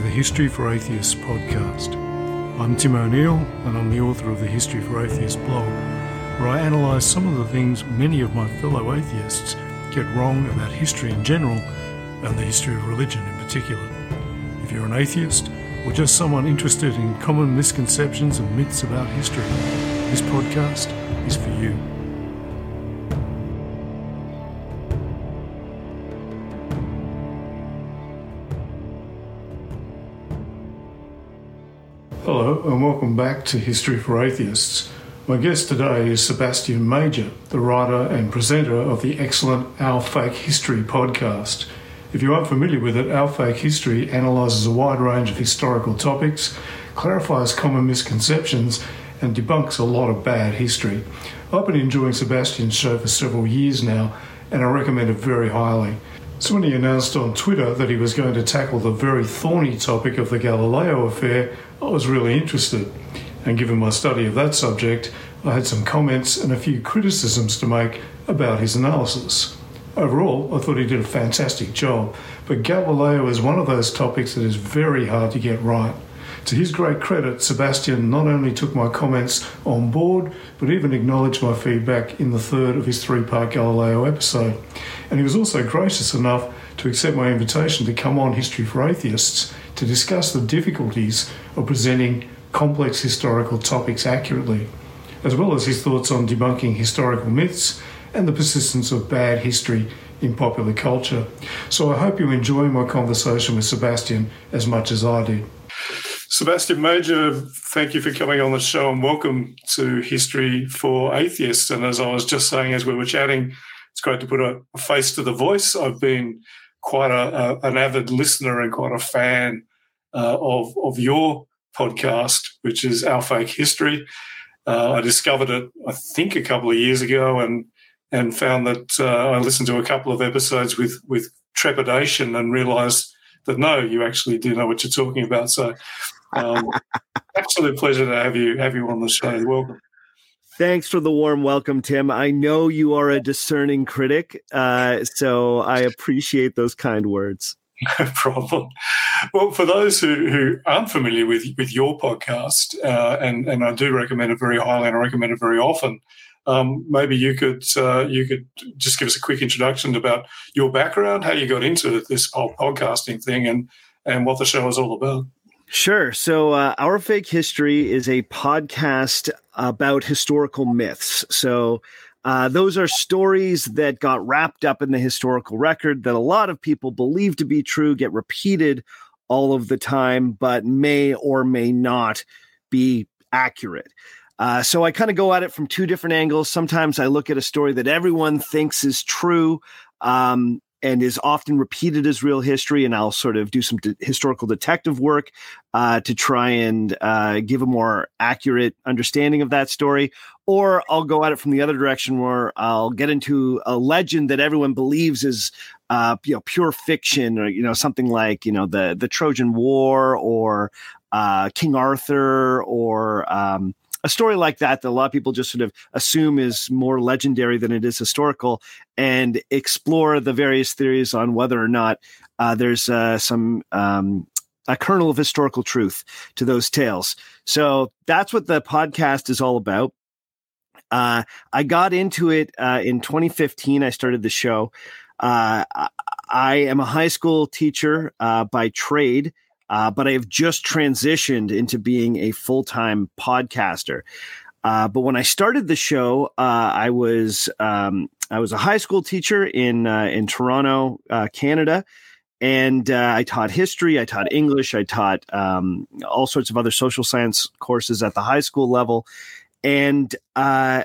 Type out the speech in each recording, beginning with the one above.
the History for Atheists podcast. I'm Tim O'Neill, and I'm the author of the History for Atheists blog, where I analyse some of the things many of my fellow atheists get wrong about history in general and the history of religion in particular. If you're an atheist or just someone interested in common misconceptions and myths about history, this podcast is for you. Back to History for Atheists. My guest today is Sebastian Major, the writer and presenter of the excellent Our Fake History podcast. If you aren't familiar with it, Our Fake History analyses a wide range of historical topics, clarifies common misconceptions, and debunks a lot of bad history. I've been enjoying Sebastian's show for several years now, and I recommend it very highly. So when he announced on Twitter that he was going to tackle the very thorny topic of the Galileo affair, I was really interested. And given my study of that subject, I had some comments and a few criticisms to make about his analysis. Overall, I thought he did a fantastic job, but Galileo is one of those topics that is very hard to get right. To his great credit, Sebastian not only took my comments on board, but even acknowledged my feedback in the third of his three part Galileo episode. And he was also gracious enough to accept my invitation to come on History for Atheists to discuss the difficulties of presenting complex historical topics accurately, as well as his thoughts on debunking historical myths and the persistence of bad history in popular culture. So I hope you enjoy my conversation with Sebastian as much as I did. Sebastian Major, thank you for coming on the show and welcome to History for Atheists. And as I was just saying as we were chatting, it's great to put a face to the voice. I've been quite a, a, an avid listener and quite a fan uh, of of your podcast, which is Our Fake History. Uh, I discovered it, I think, a couple of years ago, and and found that uh, I listened to a couple of episodes with with trepidation and realised that no, you actually do know what you're talking about. So, um, absolute pleasure to have you have you on the show. Welcome. Thanks for the warm welcome, Tim. I know you are a discerning critic, uh, so I appreciate those kind words. No problem. Well, for those who, who aren't familiar with with your podcast, uh, and and I do recommend it very highly, and I recommend it very often. Um, maybe you could uh, you could just give us a quick introduction about your background, how you got into this whole podcasting thing, and and what the show is all about. Sure. So, uh, Our Fake History is a podcast about historical myths. So, uh, those are stories that got wrapped up in the historical record that a lot of people believe to be true, get repeated all of the time, but may or may not be accurate. Uh, so I kind of go at it from two different angles. Sometimes I look at a story that everyone thinks is true, um, and is often repeated as real history. And I'll sort of do some de- historical detective work uh, to try and uh, give a more accurate understanding of that story. Or I'll go at it from the other direction where I'll get into a legend that everyone believes is. Uh, you know, pure fiction, or you know, something like you know the the Trojan War, or uh, King Arthur, or um, a story like that that a lot of people just sort of assume is more legendary than it is historical and explore the various theories on whether or not uh, there's uh, some um, a kernel of historical truth to those tales. So that's what the podcast is all about. Uh, I got into it uh, in 2015. I started the show. Uh, I am a high school teacher uh, by trade uh, but I have just transitioned into being a full time podcaster. Uh, but when I started the show, uh, I was um, I was a high school teacher in uh, in Toronto, uh, Canada, and uh, I taught history, I taught English, I taught um, all sorts of other social science courses at the high school level, and I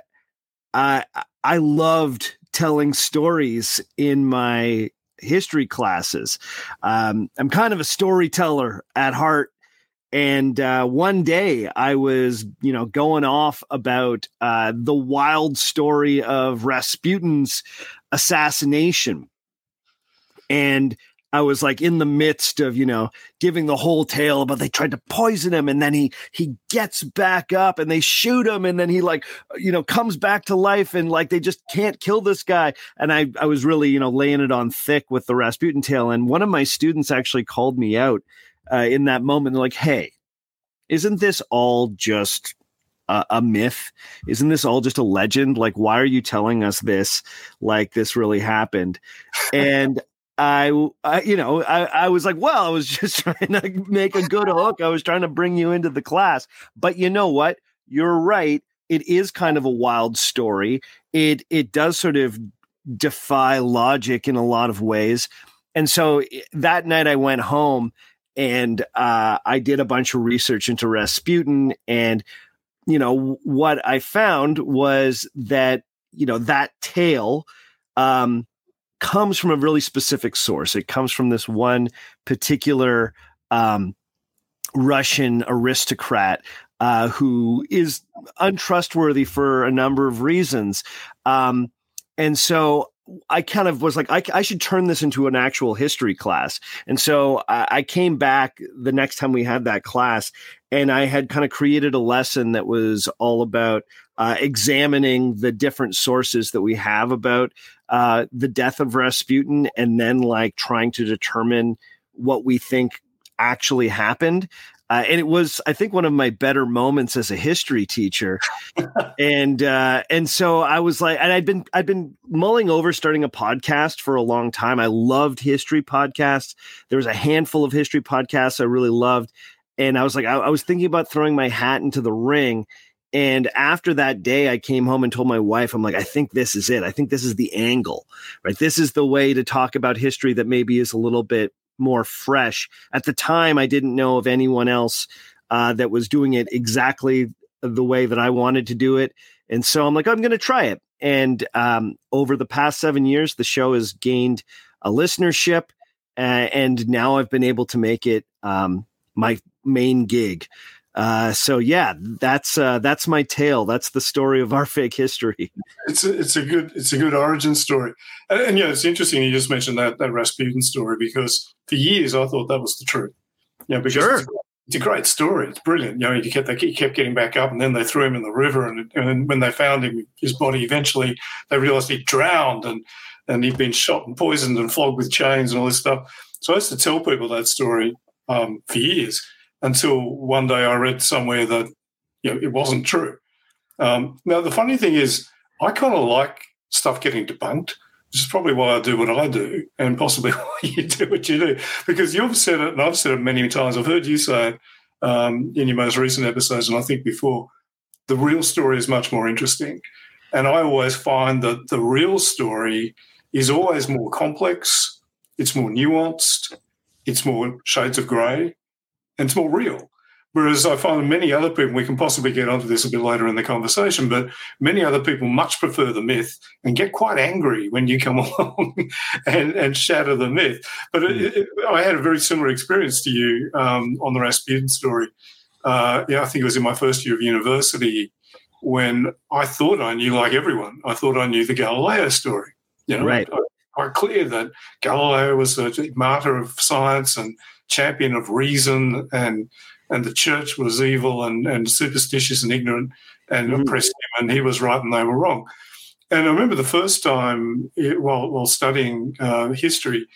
I loved telling stories in my history classes. Um, I'm kind of a storyteller at heart. And uh, one day I was, you know, going off about uh, the wild story of Rasputin's assassination. And I was like in the midst of, you know, giving the whole tale but they tried to poison him and then he he gets back up and they shoot him and then he like, you know, comes back to life and like they just can't kill this guy. And I I was really, you know, laying it on thick with the Rasputin tale. And one of my students actually called me out uh, in that moment. like, hey, isn't this all just a, a, myth? Isn't this all just a legend? Like, why are you telling us this? Like, this really happened? And I, I, you know, I, I was like, well, I was just trying to make a good hook. I was trying to bring you into the class. But you know what? You're right. It is kind of a wild story. It it does sort of defy logic in a lot of ways. And so eh, that night I went home and uh, I did a bunch of research into Rasputin. And, you know, what I found was that, you know, that tale um, comes from a really specific source. It comes from this one particular um, Russian aristocrat uh, who is untrustworthy for a number of reasons. Um, and so I kind of was like, I, I, should turn this into an actual history class. And so I, I, came back the next time we had that class, and I had kind of created a lesson that was all about uh, examining the different sources that we have about uh, the death of Rasputin, and then like trying to determine what we think actually happened. Uh, and it was, I think, one of my better moments as a history teacher. and uh, and so I was like, and I'd been I'd been mulling over starting a podcast for a long time. I loved history podcasts. There was a handful of history podcasts I really loved, and I was like, I, I was thinking about throwing my hat into the ring. And after that day, I came home and told my wife, I'm like, I think this is it. I think this is the angle, right? This is the way to talk about history that maybe is a little bit more fresh. At the time, I didn't know of anyone else uh, that was doing it exactly the way that I wanted to do it. And so I'm like, I'm going to try it. And um, over the past seven years, the show has gained a listenership. Uh, and now I've been able to make it um, my main gig. Uh, so yeah, that's uh, that's my tale. That's the story of our fake history. It's a, it's a good it's a good origin story, and, and yeah, it's interesting. You just mentioned that that Rasputin story because for years I thought that was the truth. Yeah, because sure. it's, it's, a great story. It's brilliant. You know, he kept they he kept getting back up, and then they threw him in the river, and and when they found him, his body eventually they realized he drowned, and and he'd been shot and poisoned and flogged with chains and all this stuff. So I used to tell people that story um, for years until one day I read somewhere that you know, it wasn't true. Um, now, the funny thing is, I kind of like stuff getting debunked, which is probably why I do what I do and possibly why you do what you do. Because you've said it, and I've said it many times. I've heard you say it um, in your most recent episodes, and I think before, the real story is much more interesting. And I always find that the real story is always more complex, it's more nuanced, it's more shades of grey, and it's more real. Whereas I find many other people, we can possibly get onto this a bit later in the conversation, but many other people much prefer the myth and get quite angry when you come along and, and shatter the myth. But it, it, I had a very similar experience to you um, on the Rasputin story. Uh, yeah, I think it was in my first year of university when I thought I knew, like everyone, I thought I knew the Galileo story. You know, right. quite clear that Galileo was a martyr of science and champion of reason and and the church was evil and, and superstitious and ignorant and mm. oppressed him and he was right and they were wrong. And I remember the first time it, while, while studying uh, history,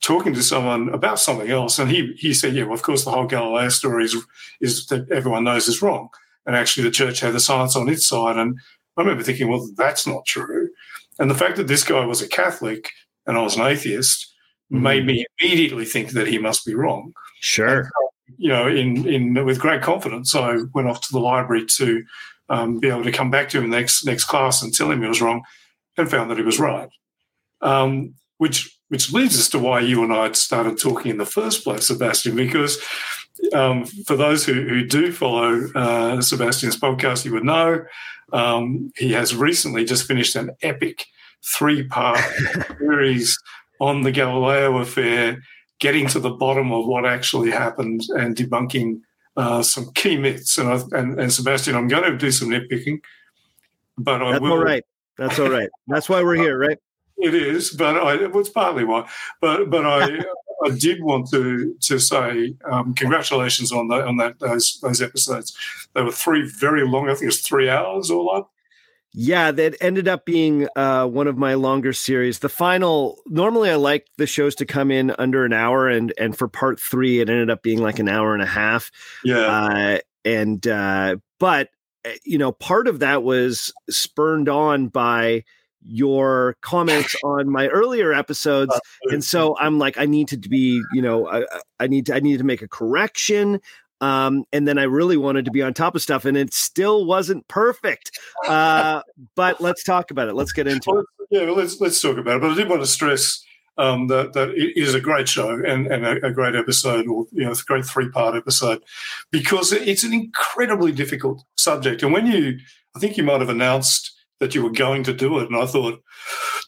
talking to someone about something else, and he, he said, yeah, well, of course, the whole Galileo story is, is that everyone knows is wrong. And actually the church had the science on its side. And I remember thinking, well, that's not true. And the fact that this guy was a Catholic and I was an atheist mm-hmm. made me immediately think that he must be wrong. Sure. And, you know, in in with great confidence, I went off to the library to um, be able to come back to him next next class and tell him he was wrong, and found that he was right. Um, which which leads us to why you and I had started talking in the first place, Sebastian, because um, for those who, who do follow uh, Sebastian's podcast, you would know um, he has recently just finished an epic three part series on the Galileo affair, getting to the bottom of what actually happened and debunking uh, some key myths. And, I, and, and Sebastian, I'm going to do some nitpicking, but I That's will. all right. That's all right. That's why we're here, right? It is, but I, it was partly why. But but I I did want to to say um, congratulations on that on that those those episodes. They were three very long. I think it was three hours all up. Yeah, that ended up being uh, one of my longer series. The final, normally I like the shows to come in under an hour, and and for part three, it ended up being like an hour and a half. Yeah, uh, and uh, but eh, you know, part of that was spurned on by your comments on my earlier episodes and so i'm like i need to be you know I, I need to i need to make a correction um, and then I really wanted to be on top of stuff, and it still wasn't perfect. Uh, but let's talk about it. Let's get into well, it. Yeah, let's let's talk about it. But I did want to stress um, that that it is a great show and, and a, a, great episode, or you know, a great three part episode, because it's an incredibly difficult subject. And when you, I think you might have announced that you were going to do it, and I thought,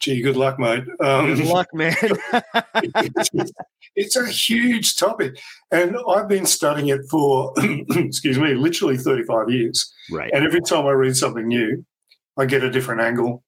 gee, good luck, mate. Um, good luck, man. it's, it's a huge topic, and I've been studying it for, excuse me, literally thirty five years. Right. And every time I read something new, I get a different angle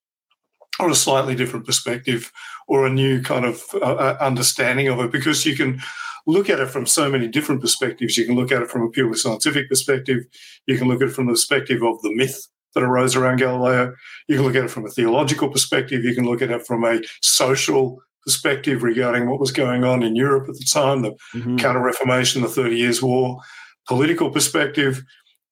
or a slightly different perspective or a new kind of uh, uh, understanding of it because you can look at it from so many different perspectives. You can look at it from a purely scientific perspective. You can look at it from the perspective of the myth that arose around Galileo. You can look at it from a theological perspective. You can look at it from a social perspective regarding what was going on in Europe at the time, the mm-hmm. Counter Reformation, the Thirty Years' War, political perspective,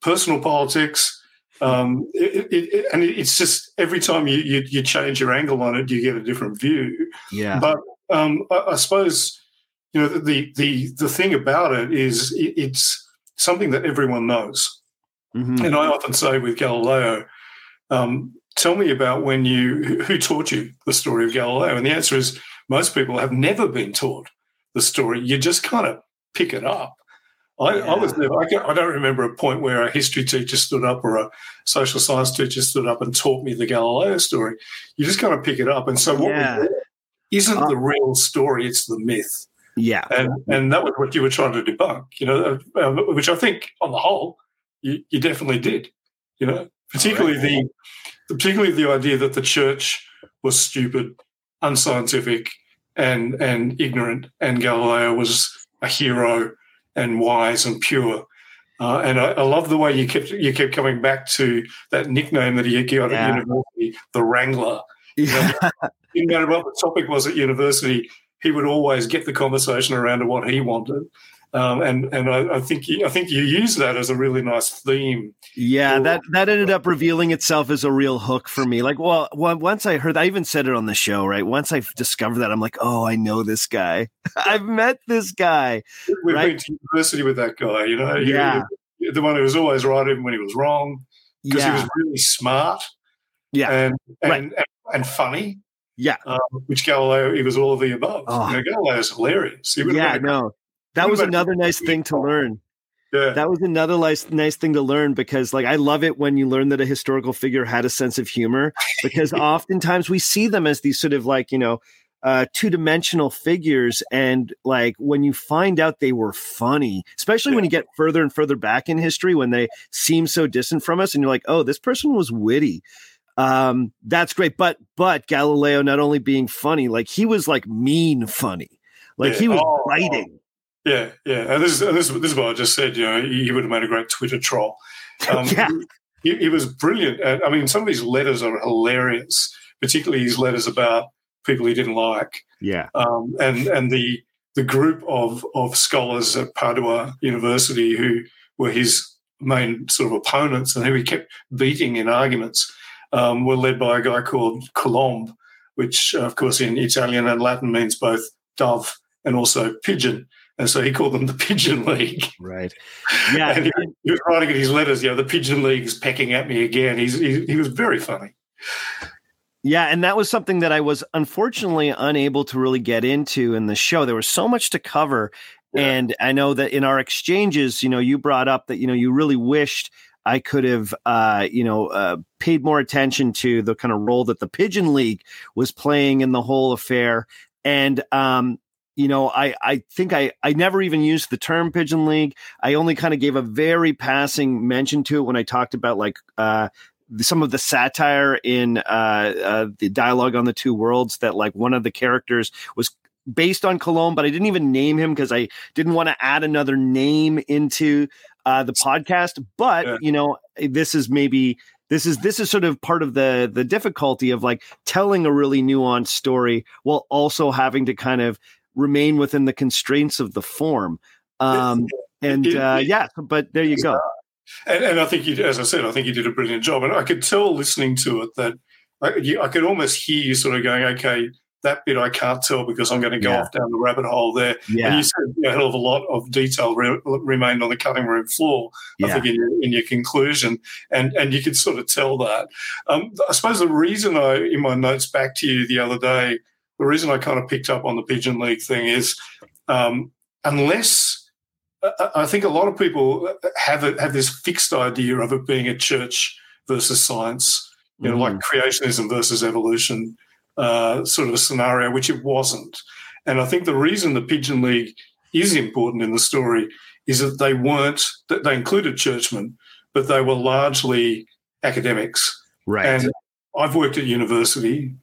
personal politics. Um, it, it, it, and it's just every time you, you, you change your angle on it, you get a different view. Yeah. But um, I, I, suppose you know the the the thing about it is it's something that everyone knows. Mm-hmm. And I often say with Galileo, um, tell me about when you who taught you the story of Galileo, and the answer is most people have never been taught the story. You just kind of pick it up. I, yeah. I was never, I, I, don't remember a point where a history teacher stood up or a social science teacher stood up and taught me the Galileo story. You just kind of pick it up. And so what yeah. isn't uh, the real story, it's the myth. Yeah. And, and that was what you were trying to debunk, you know, uh, which I think on the whole, you, you definitely did, you know, particularly right. the, particularly the idea that the church was stupid, unscientific, and and ignorant, and Galileo was a hero and wise and pure. Uh, and I, I, love the way you kept you kept coming back to that nickname that he got yeah. at university, the Wrangler. Yeah. You know, didn't matter what the topic was at university, he would always get the conversation around to what he wanted. Um, and and I, I, think you, I think you use that as a really nice theme. Yeah, for, that that ended up revealing itself as a real hook for me. Like, well, once I heard, I even said it on the show, right? Once I discovered that, I'm like, oh, I know this guy. I've met this guy. We've right? been to university with that guy. You know, yeah, he, the one who was always right even when he was wrong because yeah. he was really smart. Yeah, and and right. and, and funny. Yeah, um, which Galileo, he was all of the above. Oh. You know, Galileo's hilarious. yeah, no, that was another nice thing to learn. Yeah. That was another nice nice thing to learn because like I love it when you learn that a historical figure had a sense of humor because oftentimes we see them as these sort of like, you know, uh, two-dimensional figures and like when you find out they were funny especially yeah. when you get further and further back in history when they seem so distant from us and you're like oh this person was witty um, that's great but but galileo not only being funny like he was like mean funny like yeah. he was oh, biting yeah, yeah. And this, is, this, this is what I just said. You know, he would have made a great Twitter troll. Um, yeah. He, he, was brilliant. I mean, some of his letters are hilarious, particularly his letters about people he didn't like. Yeah. Um, and and the the group of of scholars at Padua University who were his main sort of opponents and who he kept beating in arguments um, were led by a guy called Colombe, which of course in Italian and Latin means both dove and also pigeon. And so he called them the Pigeon League. Right. Yeah. and he, he, was writing in his letters, you know, the Pigeon League's pecking at me again. He's, he, he was very funny. Yeah, and that was something that I was unfortunately unable to really get into in the show. There was so much to cover. Yeah. And I know that in our exchanges, you know, you brought up that, you know, you really wished I could have, uh, you know, uh, paid more attention to the kind of role that the Pigeon League was playing in the whole affair. And um, you know, I, I think I, I never even used the term pigeon league. I only kind of gave a very passing mention to it when I talked about like uh, some of the satire in uh, uh, the dialogue on the two worlds that like one of the characters was based on Colombe, but I didn't even name him because I didn't want to add another name into uh, the podcast. But yeah. you know, this is maybe this is this is sort of part of the the difficulty of like telling a really nuanced story while also having to kind of remain within the constraints of the form. Um, and uh, yeah, but there you go. And, and I think you, as I said, I think you did a brilliant job. And I could tell listening to it that I, you, I could almost hear you sort of going, okay, that bit I can't tell because I'm going to go yeah. off down the rabbit hole there. Yeah. And you said a hell of a lot of detail re- remained on the cutting room floor. Yeah. I think in your, in your, conclusion, and and you could sort of tell that. Um, I suppose the reason I, in my notes back to you the other day, the reason I kind of picked up on the pigeon league thing is, um, unless I think a lot of people have it, have this fixed idea of it being a church versus science, you know, mm. like creationism versus evolution uh, sort of a scenario, which it wasn't. And I think the reason the Pigeon League is important in the story is that they weren't that they included churchmen, but they were largely academics. Right. And I've worked at university.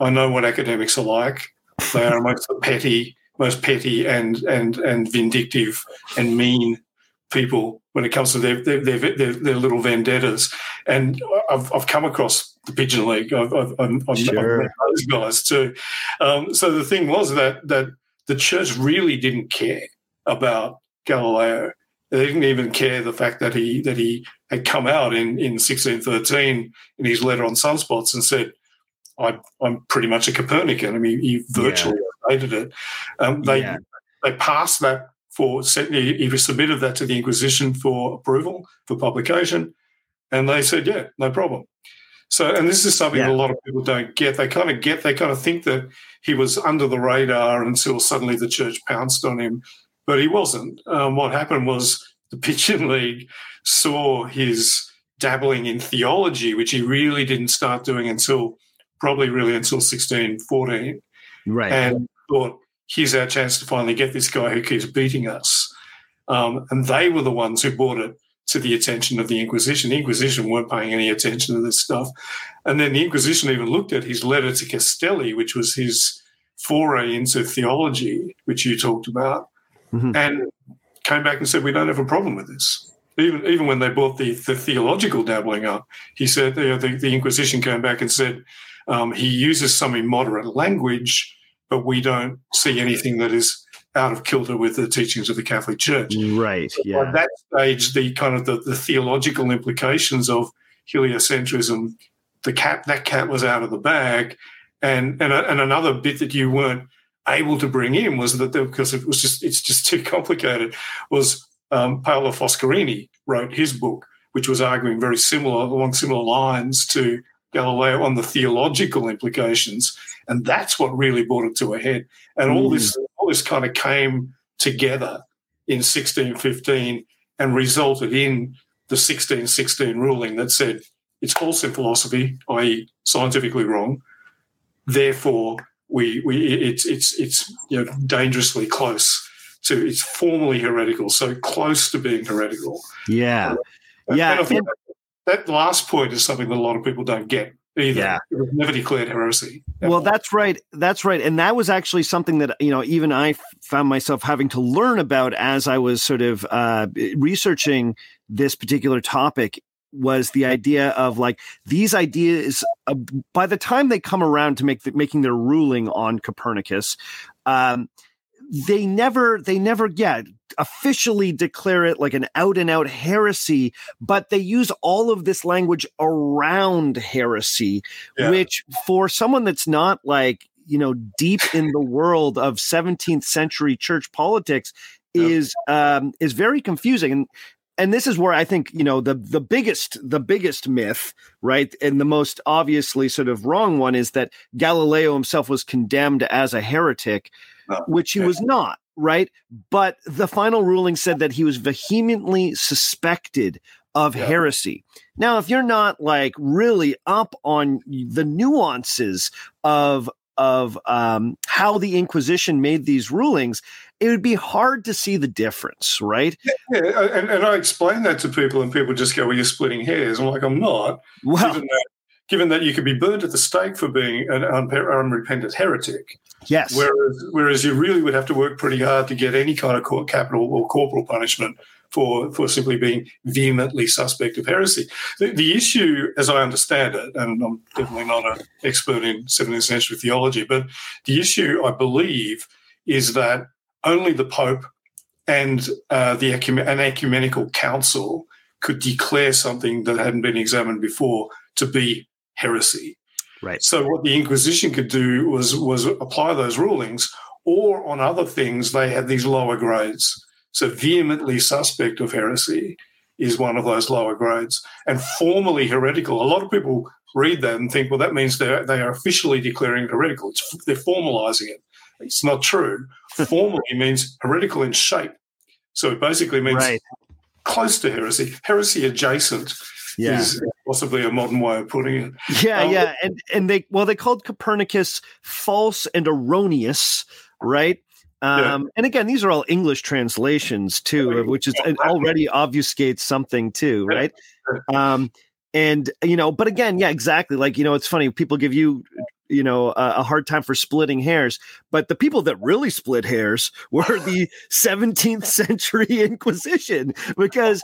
I know what academics are like. They are most petty, most petty and and and vindictive and mean people when it comes to their their, their, their, their little vendettas. And I've, I've come across the Pigeon League. I've, I've, I've, sure. I've met those guys too. Um, so the thing was that that the church really didn't care about Galileo. They didn't even care the fact that he that he had come out in, in 1613 in his letter on sunspots and said, I, am pretty much a Copernican. I mean, he virtually yeah. it. Um, they yeah. they passed that for he submitted that to the Inquisition for approval for publication, and they said, yeah, no problem. So, and this is something yeah. a lot of people don't get. They kind of get, they kind of think that he was under the radar until suddenly the church pounced on him, but he wasn't. Um, what happened was the Pigeon League saw his dabbling in theology, which he really didn't start doing until probably really until 1614. Right. And thought, here's our chance to finally get this guy who keeps beating us. Um, and they were the ones who brought it to the attention of the Inquisition. The Inquisition weren't paying any attention to this stuff. And then the Inquisition even looked at his letter to Castelli, which was his foray into theology, which you talked about, mm-hmm. and came back and said, We don't have a problem with this. Even, even when they brought the, the theological dabbling up, he said the, the, the Inquisition came back and said um, he uses some immoderate language, but we don't see anything that is out of kilter with the teachings of the Catholic Church. Right. Yeah. At that stage, the kind of the, the theological implications of heliocentrism, the cat that cat was out of the bag, and and and another bit that you weren't able to bring in was that because it was just it's just too complicated was um, Paolo Foscarini wrote his book, which was arguing very similar along similar lines to Galileo on the theological implications, and that's what really brought it to a head. And all this mm. all this kind of came together in 1615 and resulted in the 1616 ruling that said it's false in philosophy, i.e., scientifically wrong. Therefore, we we it's it's it's you know dangerously close to it's formally heretical, so close to being heretical. Yeah, yeah. And, and that last point is something that a lot of people don't get either. Yeah. It was never declared heresy. Well, that's right. That's right. And that was actually something that, you know, even I found myself having to learn about as I was sort of uh, researching this particular topic was the idea of like these ideas uh, by the time they come around to make the, making their ruling on Copernicus um, they never they never yeah officially declare it like an out and out heresy but they use all of this language around heresy yeah. which for someone that's not like you know deep in the world of 17th century church politics is um is very confusing and and this is where I think you know the the biggest the biggest myth, right, and the most obviously sort of wrong one is that Galileo himself was condemned as a heretic, which he was not, right? But the final ruling said that he was vehemently suspected of yeah. heresy. Now, if you're not like really up on the nuances of of um, how the Inquisition made these rulings, it would be hard to see the difference, right? Yeah, yeah. And, and, I explain that to people, and people just go, "Well, you're splitting hairs." I'm like, "I'm not." Well, given that you could be burned at the stake for being an unrepentant heretic. Yes. Whereas, whereas you really would have to work pretty hard to get any kind of court capital or corporal punishment for, for simply being vehemently suspect of heresy. The, the issue, as I understand it, and I'm definitely not an expert in 17th century theology, but the issue, I believe, is that only the Pope and uh, the an ecumenical council could declare something that hadn't been examined before to be heresy. Right. So what the Inquisition could do was was apply those rulings, or on other things they had these lower grades. So vehemently suspect of heresy is one of those lower grades, and formally heretical. A lot of people read that and think, well, that means they they are officially declaring heretical. It's, they're formalizing it. It's not true. Formally means heretical in shape. So it basically means right. close to heresy, heresy adjacent. Yeah. Is possibly a modern way of putting it. Yeah, um, yeah, and and they well they called Copernicus false and erroneous, right? Um, yeah. And again, these are all English translations too, which is already obfuscates something too, right? Um, and you know, but again, yeah, exactly. Like you know, it's funny. People give you you know a, a, hard time for splitting hairs but the people that really split hairs were the 17th century inquisition because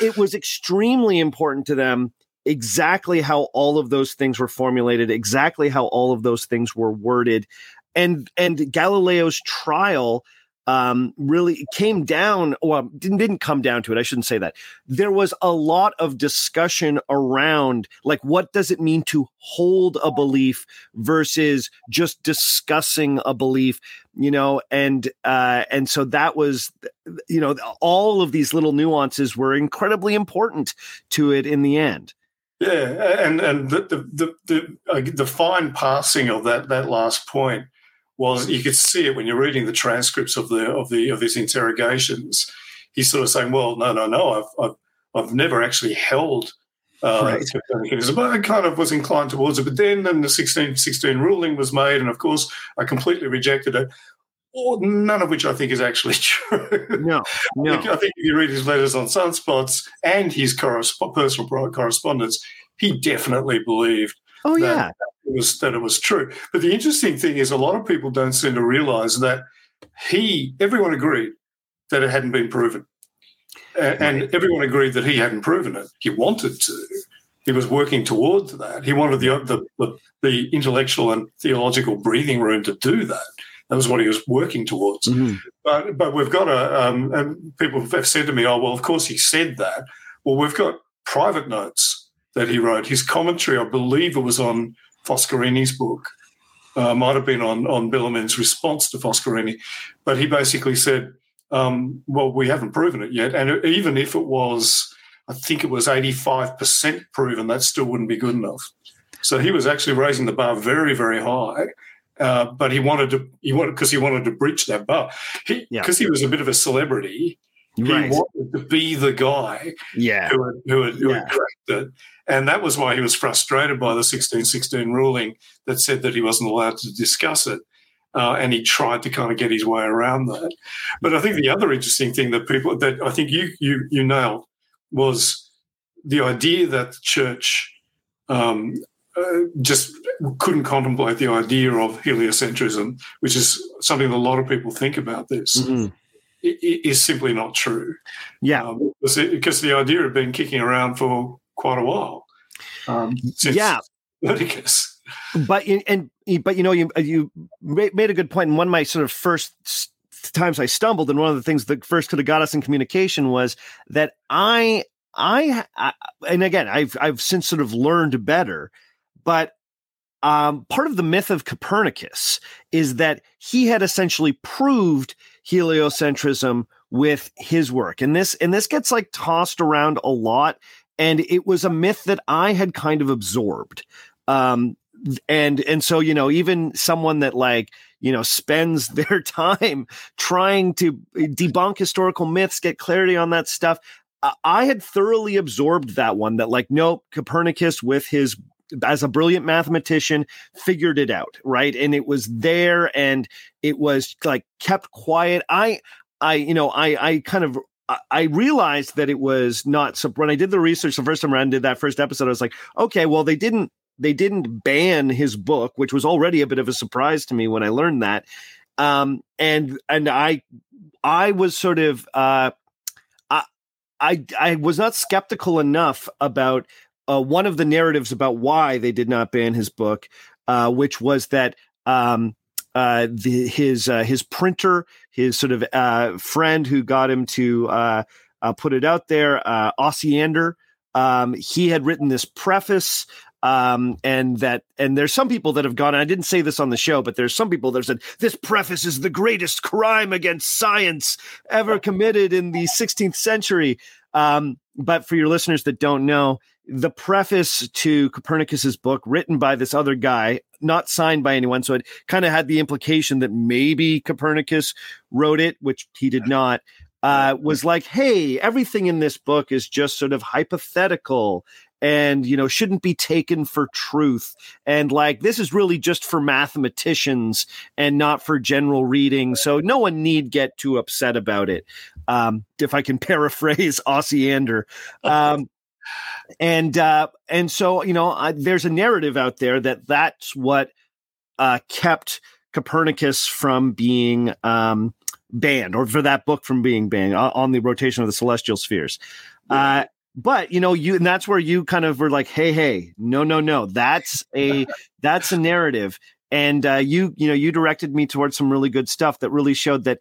it was extremely important to them exactly how all of those things were formulated exactly how all of those things were worded and and galileo's trial um, really came down. Well, didn't, didn't come down to it. I shouldn't say that. There was a lot of discussion around like what does it mean to hold a belief versus just discussing a belief, you know, and uh, and so that was, you know, all of these little nuances were incredibly important to it in the end. Yeah, and and the the the, the, uh, the fine passing of that that last point was you could see it when you're reading the transcripts of the of the of his interrogations. He's sort of saying, "Well, no, no, no, I've I've, I've never actually held." Uh, right. But I kind of was inclined towards it. But then, then the 1616 ruling was made, and of course, I completely rejected it. Or none of which I think is actually true. No, no. I think if you read his letters on sunspots and his corresp- personal correspondence, he definitely believed. Oh yeah, it was that it was true. But the interesting thing is, a lot of people don't seem to realize that he, everyone agreed that it hadn't been proven, and, and everyone agreed that he hadn't proven it. He wanted to. He was working towards that. He wanted the, the the, the intellectual and theological breathing room to do that. That was what he was working towards. Mm-hmm. But but we've got a um, and people have said to me, oh well, of course he said that. Well, we've got private notes that he wrote. His commentary, I believe, it was on Foscarini's book. Uh, might have been on on Bellarmine's response to Foscarini, but he basically said, um, "Well, we haven't proven it yet, and even if it was, I think it was eighty five percent proven, that still wouldn't be good enough." So he was actually raising the bar very, very high. Uh, but he wanted to, he wanted because he wanted to breach that bar. He because yeah. he was a bit of a celebrity. Right. He wanted to be the guy yeah. who had, who had, who yeah. had cracked it. And that was why he was frustrated by the 1616 ruling that said that he wasn't allowed to discuss it. Uh, and he tried to kind of get his way around that. But I think the other interesting thing that people that I think you you you nailed was the idea that the church um, uh, just couldn't contemplate the idea of heliocentrism, which is something that a lot of people think about this. Mm-hmm. Is simply not true. Yeah, um, because the idea had been kicking around for quite a while. Um, yeah, Leviticus. But and but you know you you made a good point. And one of my sort of first times I stumbled, and one of the things that first could have got us in communication was that I I, I and again I've I've since sort of learned better, but um, part of the myth of Copernicus is that he had essentially proved heliocentrism with his work, and this and this gets like tossed around a lot and it was a myth that I had kind of absorbed. Um, and and so you know, even someone that like you know spends their time trying to debunk historical myths, get clarity on that stuff. I had thoroughly absorbed that one. That like, nope, Copernicus with his as a brilliant mathematician figured it out right and it was there and it was like kept quiet i i you know i i kind of I realized that it was not so when I did the research the first time around, did that first episode, I was like, okay, well, they didn't they didn't ban his book, which was already a bit of a surprise to me when I learned that. Um, and and I I was sort of uh, I I was not skeptical enough about uh, one of the narratives about why they did not ban his book, uh, which was that um, uh, the, his uh, his printer, his sort of uh, friend who got him to uh, put it out there, uh, Osiander, um, he had written this preface. Um, and that, and there's some people that have gone, I didn't say this on the show, but there's some people that said this preface is the greatest crime against science ever committed in the 16th century. Um, but for your listeners that don't know, the preface to Copernicus's book, written by this other guy, not signed by anyone, so it kind of had the implication that maybe Copernicus wrote it, which he did not. Uh, was like, hey, everything in this book is just sort of hypothetical and you know shouldn't be taken for truth. And like this is really just for mathematicians and not for general reading so no one need get too upset about it. Um, if i can paraphrase osiander um, and uh, and so you know I, there's a narrative out there that that's what uh, kept Copernicus from being um, banned, or for that book from being banned uh, on the rotation of the celestial spheres. Uh, but you know, you and that's where you kind of were like, "Hey, hey, no, no, no, that's a that's a narrative." And uh, you, you know, you directed me towards some really good stuff that really showed that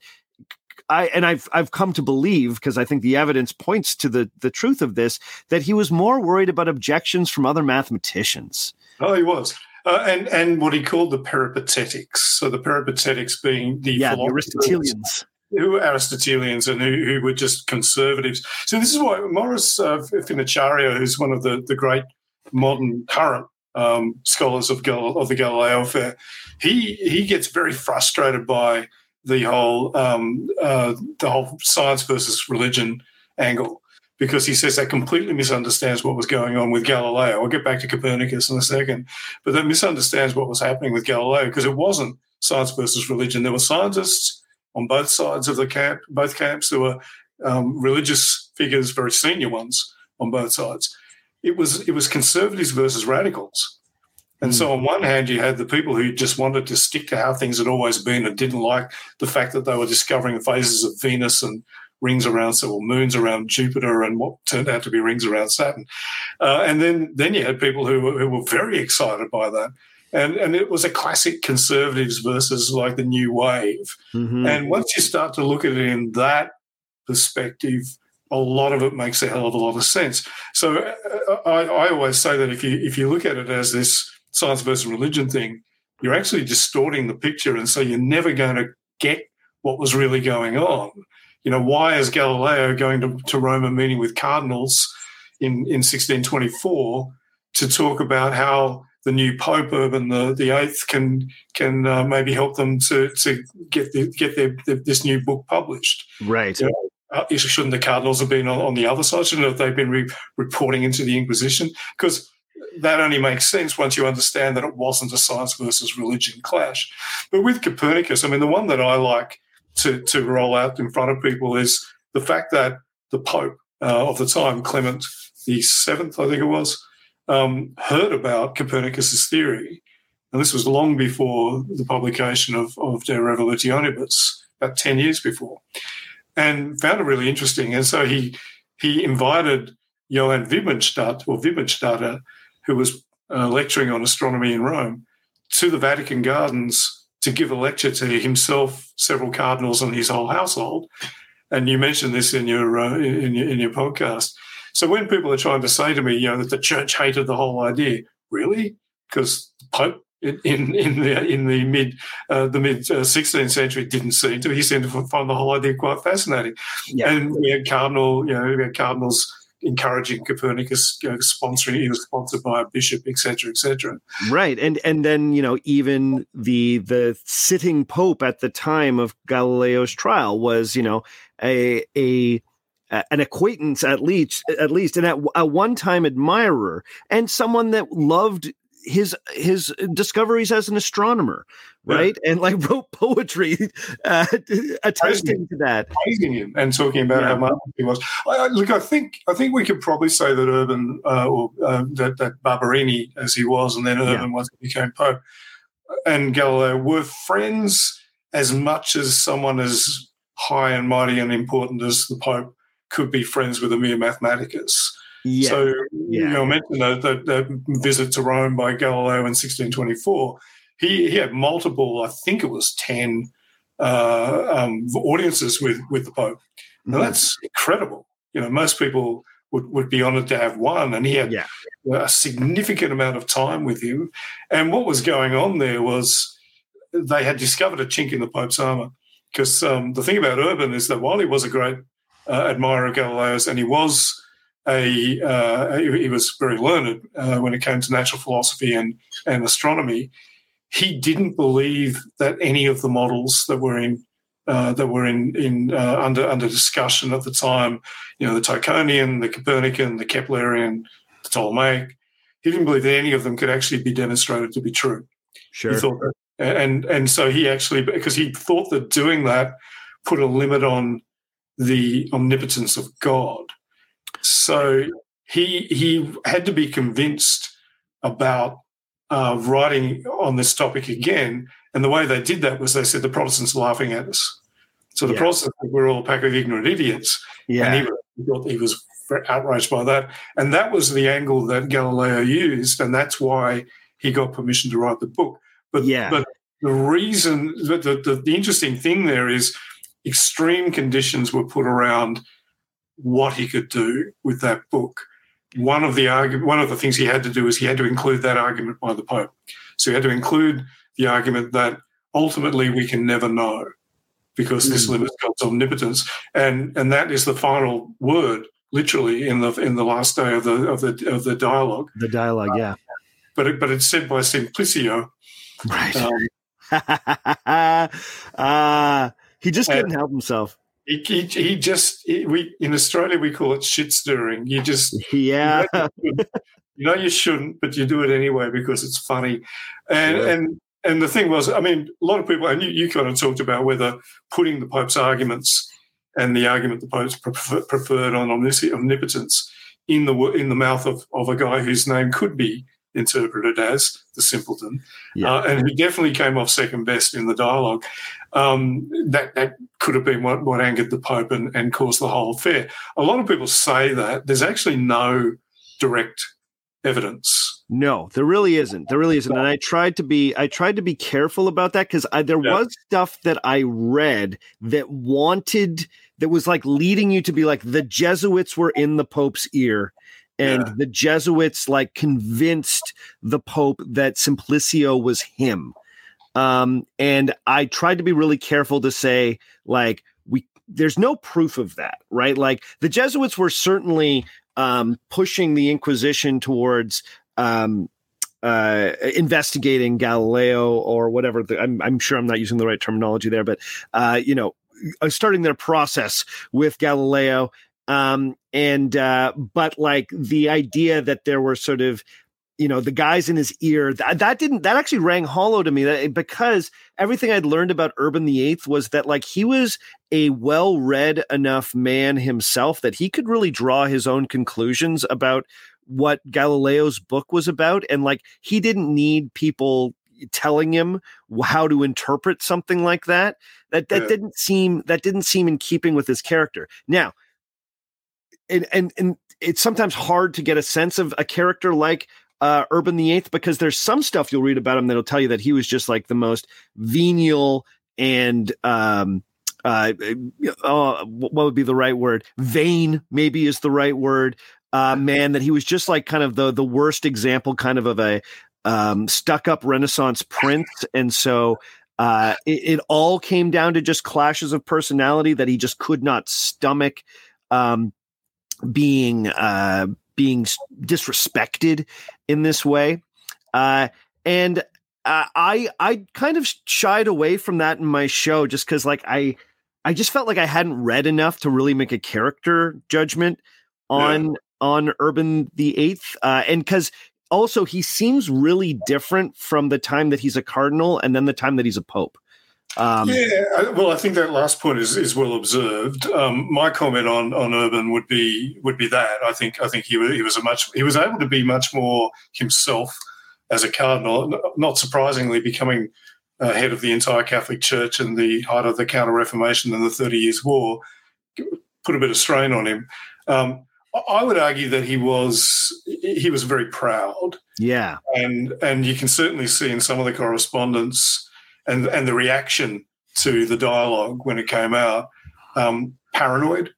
I and I've I've come to believe because I think the evidence points to the the truth of this that he was more worried about objections from other mathematicians. Oh, he was. Uh, and and what he called the peripatetics. So the peripatetics being the yeah, the Aristotelians. Who were Aristotelians and who, who were just conservatives. So this is why Maurice uh, Finocchiaro, who's one of the, the great modern current um, scholars of, Gal- of the Galileo affair, he he gets very frustrated by the whole um, uh, the whole science versus religion angle because he says that completely misunderstands what was going on with Galileo. I'll get back to Copernicus in a second, but that misunderstands what was happening with Galileo because it wasn't science versus religion. There were scientists on both sides of the camp, both camps. There were um, religious figures, very senior ones, on both sides. It was it was conservatives versus radicals. And so, on one hand, you had the people who just wanted to stick to how things had always been and didn't like the fact that they were discovering phases of Venus and rings around, so well, moons around Jupiter and what turned out to be rings around Saturn. Uh, and then, then you had people who were, who were very excited by that. And, and it was a classic conservatives versus like the new wave. Mm-hmm. And once you start to look at it in that perspective, a lot of it makes a hell of a lot of sense. So uh, I, I always say that if you if you look at it as this science versus religion thing, you're actually distorting the picture. And so you're never going to get what was really going on. You know, why is Galileo going to, to Rome and meeting with cardinals in, in 1624 to talk about how the new Pope Urban the, the Eighth can can uh, maybe help them to to get the, get their, their, this new book published. Right. You know, uh, shouldn't the cardinals have been on, on the other side? Shouldn't have they been re- reporting into the Inquisition? Because that only makes sense once you understand that it wasn't a science versus religion clash. But with Copernicus, I mean, the one that I like to, to roll out in front of people is the fact that the Pope uh, of the time, Clement the Seventh, I think it was, um, heard about Copernicus's theory. And this was long before the publication of, of De Revolutionibus, about 10 years before, and found it really interesting. And so he he invited Johann Wittgenstadt or Wittgenstatter who was uh, lecturing on astronomy in Rome, to the Vatican Gardens to give a lecture to himself, several cardinals, and his whole household. And you mentioned this in your uh, in, in your podcast. So when people are trying to say to me, you know, that the church hated the whole idea, really, because the Pope in, in the in the mid uh, the mid uh, sixteenth century didn't seem to. He seemed to find the whole idea quite fascinating. Yeah. And we had cardinal, you know, we had cardinals encouraging Copernicus, you know, sponsoring. He was sponsored by a bishop, etc., etc. Right, and and then you know even the the sitting pope at the time of Galileo's trial was you know a a an acquaintance at least at least and at a one time admirer and someone that loved his his discoveries as an astronomer, right? Yeah. And like wrote poetry uh, attesting to that, praising him and talking about yeah. how much he was. I, look, I think I think we could probably say that Urban uh, or uh, that, that Barberini, as he was, and then Urban yeah. once he became Pope, and Galileo were friends as much as someone as high and mighty and important as the Pope could be friends with a mere mathematicus. Yeah. So, Yeah. you know, I mentioned that, that, that visit to Rome by Galileo in 1624. He, he had multiple, I think it was 10 uh, um, audiences with, with the Pope. Now, Mhm. that's incredible. You know, most people would, would be honored to have one, and he had Yeah. a significant amount of time with him. And what was going on there was they had discovered a chink in the Pope's armor. Because um, the thing about Urban is that while he was a great uh, admirer of Galileo's, and he was a uh, he, he was very learned uh, when it came to natural philosophy and and astronomy, he didn't believe that any of the models that were in uh, that were in in uh, under under discussion at the time, you know, the Tychonian, the Copernican, the Keplerian, the Ptolemaic, he didn't believe that any of them could actually be demonstrated to be true. Sure. He thought that, and and so he actually because he thought that doing that put a limit on the omnipotence of God. So he he had to be convinced about uh, writing on this topic again. And the way they did that was they said the Protestants are laughing at us. So the Yeah. Protestants were all a pack of ignorant idiots, yeah. and he, thought he was outraged by that. And that was the angle that Galileo used, and that's why he got permission to write the book. But Yeah. but the reason the, the, the interesting thing there is extreme conditions were put around what he could do with that book. One of the argu- one of the things he had to do is he had to include that argument by the Pope. So he had to include the argument that ultimately we can never know because this Mm. limits God's omnipotence, and and that is the final word, literally in the in the last day of the of the of the dialogue. the dialogue, yeah. But it, but it's said by Simplicio. Right. Um, uh, he just Uh, couldn't help himself. He, he, he just he, we in Australia we call it shit stirring. You just Yeah. you know you shouldn't, but you do it anyway because it's funny. And Sure. and and the thing was, I mean, a lot of people, and you, you kind of talked about whether putting the Pope's arguments and the argument the Pope's prefer, preferred on omnipotence in the in the mouth of, of a guy whose name could be interpreted as the simpleton, Yeah. uh, and he definitely came off second best in the dialogue. Um, that that could have been what, what angered the Pope and, and caused the whole affair. A lot of people say that there's actually no direct evidence. No, there really isn't. There really isn't. And I tried to be I tried to be careful about that because there Yeah. was stuff that I read that wanted that was like leading you to be like the Jesuits were in the Pope's ear. And Yeah. the Jesuits like convinced the Pope that Simplicio was him. Um, and I tried to be really careful to say, like, we there's no proof of that, right? Like the Jesuits were certainly um, pushing the Inquisition towards um, uh, investigating Galileo or whatever. The, I'm, I'm sure I'm not using the right terminology there, but uh, you know, uh, starting their process with Galileo. Um, and uh, but like the idea that there were sort of you know the guys in his ear that, that didn't that actually rang hollow to me that, eh, because everything i'd learned about urban the eighth was that like he was a well-read enough man himself that he could really draw his own conclusions about what galileo's book was about and like he didn't need people telling him how to interpret something like that that that Yeah. didn't seem that didn't seem in keeping with his character now and and and it's sometimes hard to get a sense of a character like uh, Urban the Eighth because there's some stuff you'll read about him that'll tell you that he was just like the most venial and um uh, uh what would be the right word? Vain maybe is the right word. Uh man that he was just like kind of the the worst example kind of of a um stuck up renaissance prince. And so uh it, it all came down to just clashes of personality that he just could not stomach um being uh being disrespected in this way. Uh and uh, i i kind of shied away from that in my show just because like i i just felt like i hadn't read enough to really make a character judgment on on urban the eighth. Uh and because also he seems really different from the time that he's a cardinal and then the time that he's a pope um yeah, well, I think that last point is, is well observed. Um, my comment on, on Urban would be would be that I think I think he was, he was a much he was able to be much more himself as a cardinal. Not surprisingly, becoming uh, head of the entire Catholic Church in the height of the Counter Reformation and the Thirty Years' War put a bit of strain on him. Um, I would argue that he was he was very proud. Yeah, and and you can certainly see in some of the correspondence and and the reaction to the dialogue when it came out, um, paranoid.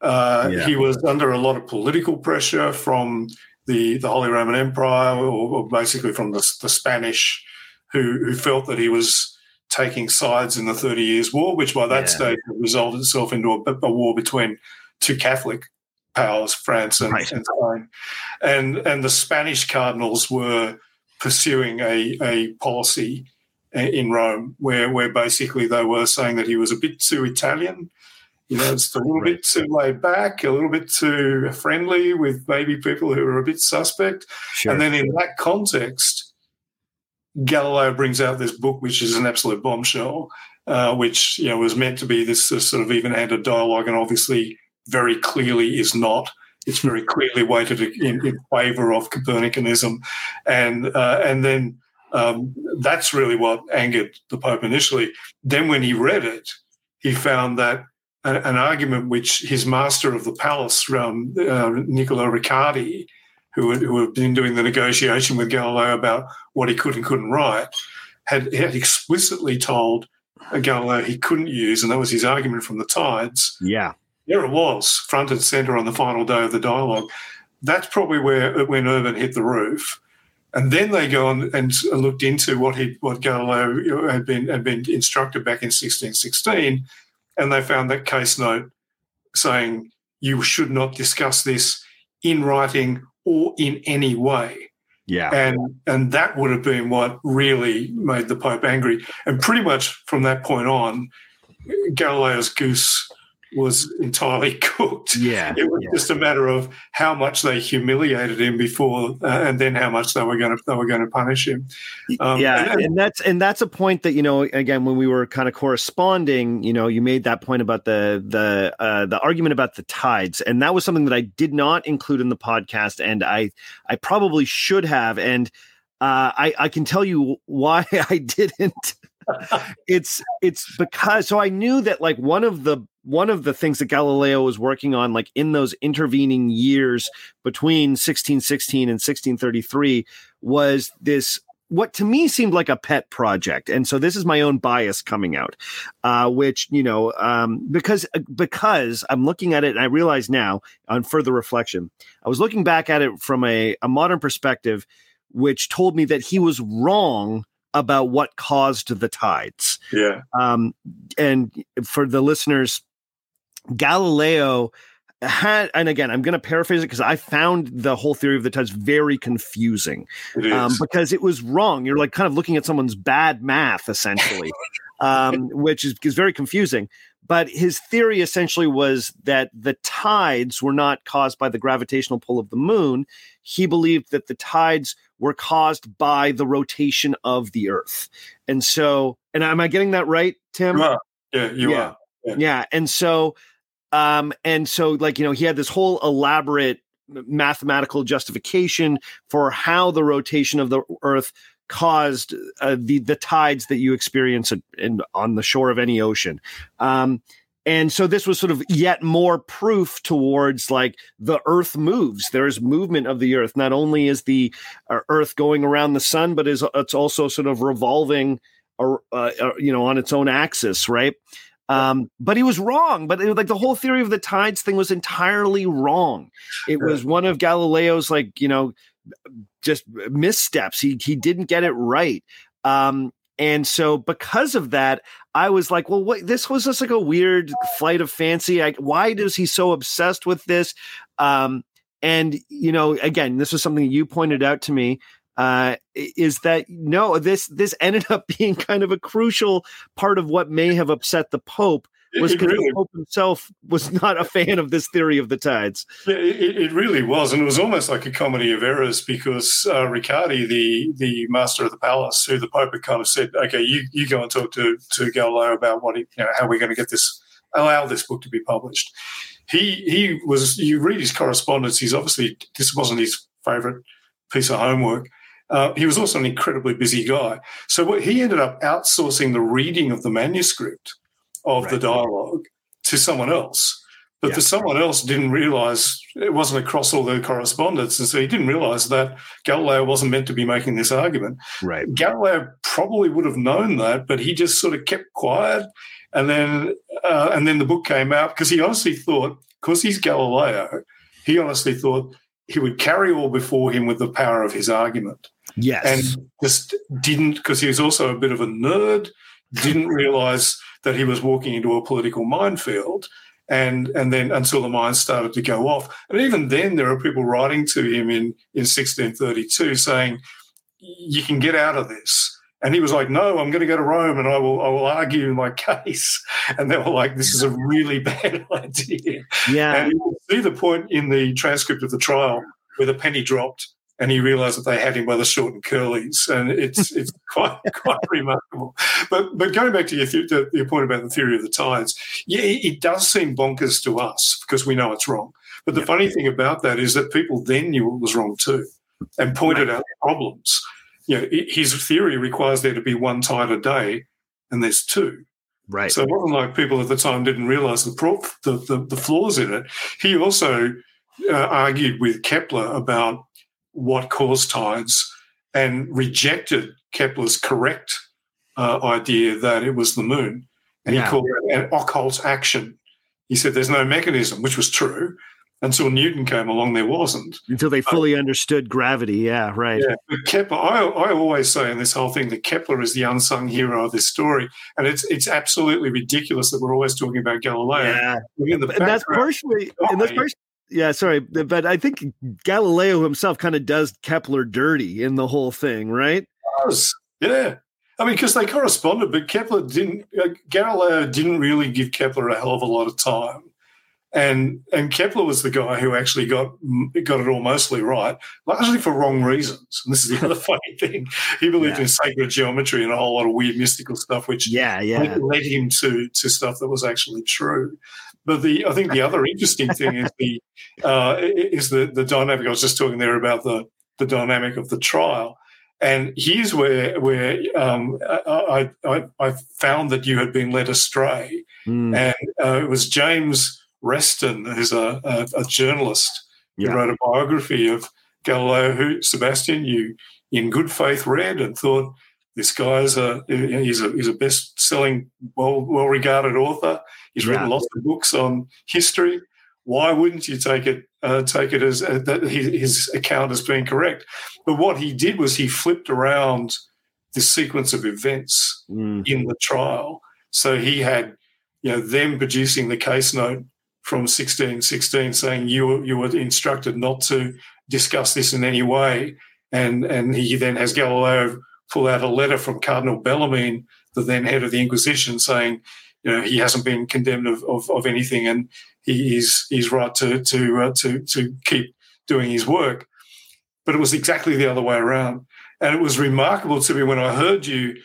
Uh, yeah. He was under a lot of political pressure from the the Holy Roman Empire, or, or basically from the, the Spanish, who who felt that he was taking sides in the Thirty Years' War, which by that yeah. stage resolved itself into a, a, war between two Catholic powers, France and, right. and Spain, and and the Spanish cardinals were pursuing a a policy in Rome where where basically they were saying that he was a bit too Italian. You know, it's a little right. bit too laid back, a little bit too friendly with maybe people who are a bit suspect. Sure. And then in that context, Galileo brings out this book, which is an absolute bombshell, uh, which you know was meant to be this uh, sort of even-handed dialogue, and obviously very clearly is not. It's very clearly weighted in, in favor of Copernicanism, and uh, and then um, that's really what angered the Pope initially. Then, when he read it, he found that an, an argument which his master of the palace, um, uh, Niccolo Riccardi, who had, who had been doing the negotiation with Galileo about what he could and couldn't write, had, had explicitly told Galileo he couldn't use, and that was his argument from the tides. Yeah. There it was, front and center on the final day of the dialogue. That's probably where when Urban hit the roof. And then they go on and looked into what he, what Galileo had been had been instructed back in 1616, and they found that case note saying you should not discuss this in writing or in any way. Yeah. And and that would have been what really made the Pope angry. And pretty much from that point on, Galileo's goose was entirely cooked. Yeah, it was yeah. just a matter of how much they humiliated him before, uh, and then how much they were going to they were going to punish him. Um, yeah, and, and, that's and that's a point that you know again when we were kind of corresponding, you know, you made that point about the the uh, the argument about the tides, and that was something that I did not include in the podcast, and I I probably should have, and uh, I I can tell you why I didn't. It's it's because so I knew that like one of the one of the things that Galileo was working on, like in those intervening years between 1616 and 1633, was this what to me seemed like a pet project. And so this is my own bias coming out uh, which you know um, because because i'm looking at it and i realize now on further reflection i was looking back at it from a, a modern perspective which told me that he was wrong about what caused the tides yeah um, and for the listeners Galileo had, and again, I'm going to paraphrase it because I found the whole theory of the tides very confusing um, because it was wrong. You're like kind of looking at someone's bad math, essentially, um, which is, is very confusing. But his theory essentially was that the tides were not caused by the gravitational pull of the moon. He believed that the tides were caused by the rotation of the Earth. And so, and am I getting that right, Tim? Yeah, you yeah. are. Yeah. yeah. And so um, and so, like, you know, he had this whole elaborate mathematical justification for how the rotation of the Earth caused uh, the the tides that you experience in, in, on the shore of any ocean. Um, and so this was sort of yet more proof towards like the earth moves there's movement of the earth not only is the uh, earth going around the sun but is it's also sort of revolving uh, uh, you know on its own axis right um, but he was wrong. But it, like the whole theory of the tides thing was entirely wrong. It was one of Galileo's like you know just missteps. He he didn't get it right. Um, and so because of that, I was like, well, what, this was just like a weird flight of fancy. Why is he so obsessed with this? Um, and you know, again, this was something you pointed out to me uh, is that no, this this ended up being kind of a crucial part of what may have upset the Pope was because really, Pope himself was not a fan of this theory of the tides. It, it, really was, and it was almost like a comedy of errors because uh, Riccardi, the the master of the palace, who the Pope had kind of said, "Okay, you, you go and talk to to Galileo about what he, you know how we're going to get this allow this book to be published." He he was. You read his correspondence. He's obviously this wasn't his favorite piece of homework. Uh, he was also an incredibly busy guy. So what, he ended up outsourcing the reading of the manuscript of right. the dialogue to someone else. But yeah. the someone else didn't realize it wasn't across all the correspondence. And so he didn't realize that Galileo wasn't meant to be making this argument. Right. Galileo probably would have known that, but he just sort of kept quiet. And then, uh, and then the book came out because he honestly thought, because he's Galileo, he honestly thought he would carry all before him with the power of his argument. Yes. And just didn't, because he was also a bit of a nerd, didn't realize that he was walking into a political minefield and and then until the mines started to go off. And even then, there are people writing to him in in 1632 saying, "You can get out of this." And he was like, "No, I'm going to go to Rome, and I will I will argue my case." And they were like, "This is a really bad idea." Yeah, and you see the point in the transcript of the trial where the penny dropped and he realised that they had him by the short and curlies, and it's it's quite quite remarkable. But but going back to your, th- your point about the theory of the tides, yeah, it does seem bonkers to us because we know it's wrong. But the yeah. funny thing about that is that people then knew it was wrong too, and pointed right. out problems. You know, his theory requires there to be one tide a day, and there's two. Right. So it wasn't like people at the time didn't realize the, the, the, the flaws in it. He also uh, argued with Kepler about what caused tides and rejected Kepler's correct uh, idea that it was the moon. And yeah. he called it an occult action. He said there's no mechanism, which was true. Until Newton came along, there wasn't. Until they fully uh, understood gravity. Yeah, right. Yeah. But Kepler, I, I always say in this whole thing that Kepler is the unsung hero of this story. And it's it's absolutely ridiculous that we're always talking about Galileo. Yeah. And that's partially, and that's partially yeah, sorry, but I think Galileo himself kind of does Kepler dirty in the whole thing, right? Yeah. I mean, because they corresponded, but Kepler didn't. Uh, Galileo didn't really give Kepler a hell of a lot of time, and and Kepler was the guy who actually got got it all mostly right, largely for wrong reasons. And this is the other funny thing: he believed yeah. in sacred geometry and a whole lot of weird mystical stuff, which yeah, yeah, led him to to stuff that was actually true. But the I think the other interesting thing is the uh, is the the dynamic. I was just talking there about the the dynamic of the trial, and here's where where um, I, I, I found that you had been led astray, mm. and uh, it was James Reston, who's a, a, a journalist yeah. who wrote a biography of Galileo, who Sebastian you in good faith read and thought this guy is a he's a he's a best selling well well regarded author. He's written lots of books on history. Why wouldn't you take it uh, take it as uh, that his, his account as being correct? But what he did was he flipped around the sequence of events mm. in the trial. So he had you know them producing the case note from 1616 saying you you were instructed not to discuss this in any way, and and he then has Galileo pull out a letter from Cardinal Bellarmine, the then head of the Inquisition, saying, you know, he hasn't been condemned of, of, of anything and he is he's right to to uh, to to keep doing his work. But it was exactly the other way around, and it was remarkable to me when I heard you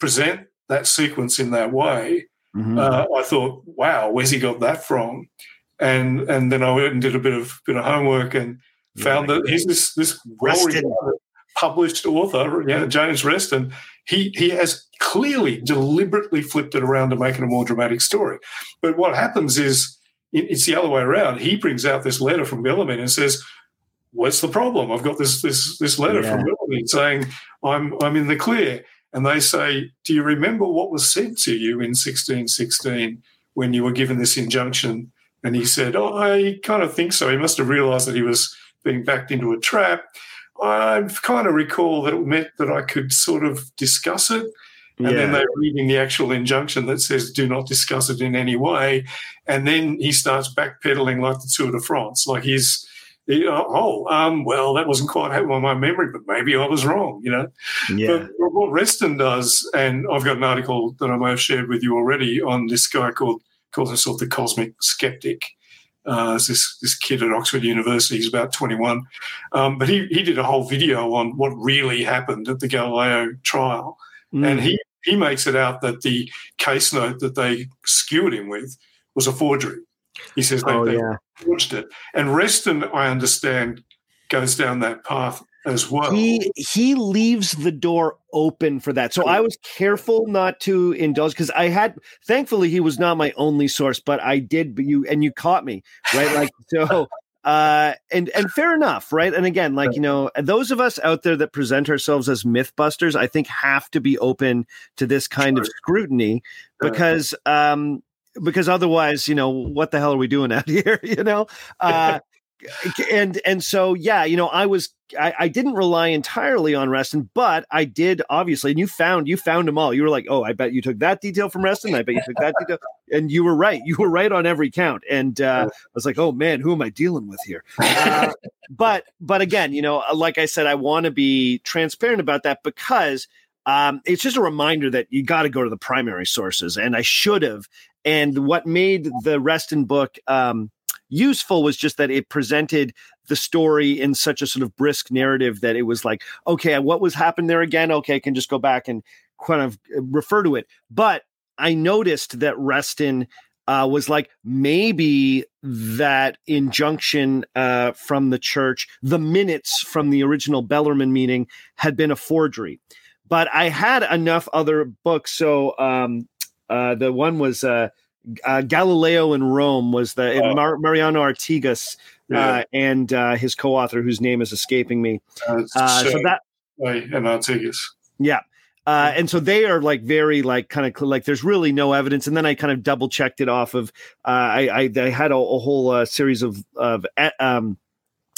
present that sequence in that way. Mm-hmm. Uh, I thought, wow, where's he got that from? And and then I went and did a bit of bit of homework and found that he's this this well published author, yeah, James Reston, he he has clearly deliberately flipped it around to make it a more dramatic story. But what happens is it's the other way around. He brings out this letter from Bellarmine and says, "What's the problem? I've got this this this letter yeah. from Bellarmine saying I'm I'm in the clear." And they say, "Do you remember what was said to you in 1616 when you were given this injunction?" And he said, "Oh, I kind of think so. He must have realised that he was being backed into a trap." I kind of recall that it meant that I could sort of discuss it. And yeah. then they're reading the actual injunction that says, do not discuss it in any way. And then he starts backpedaling like the Tour de France. Like he's, he, oh, um, well, that wasn't quite happening on my memory, but maybe I was wrong, you know? Yeah. But what Reston does, and I've got an article that I may have shared with you already on this guy called, calls himself the Cosmic Skeptic. Uh, this this kid at Oxford University. He's about 21, um, but he he did a whole video on what really happened at the Galileo trial, mm. and he he makes it out that the case note that they skewered him with was a forgery. He says they, oh, they yeah. forged it, and Reston, I understand, goes down that path as well. He he leaves the door open for that. So I was careful not to indulge because I had thankfully he was not my only source, but I did but you and you caught me, right? Like so uh and and fair enough right and again like you know those of us out there that present ourselves as mythbusters i think have to be open to this kind of scrutiny because um because otherwise you know what the hell are we doing out here you know uh and and so yeah, you know, I was I, I didn't rely entirely on Reston, but I did obviously. And you found you found them all. You were like, oh, I bet you took that detail from Reston. I bet you took that detail, and you were right. You were right on every count. And uh, I was like, oh man, who am I dealing with here? Uh, but but again, you know, like I said, I want to be transparent about that because. Um, it's just a reminder that you got to go to the primary sources, and I should have. And what made the Reston book um, useful was just that it presented the story in such a sort of brisk narrative that it was like, okay, what was happened there again? Okay, I can just go back and kind of uh, refer to it. But I noticed that Reston uh, was like maybe that injunction uh, from the church, the minutes from the original Bellarmine meeting had been a forgery. But I had enough other books. So um, uh, the one was uh, uh, Galileo in Rome was the oh. Mar- Mariano Artigas yeah. uh, and uh, his co-author, whose name is escaping me. Uh, uh, so that and Artigas. Yeah. Uh, and so they are like very like kind of like there's really no evidence and then i kind of double checked it off of I, I, I had a, a whole series of of um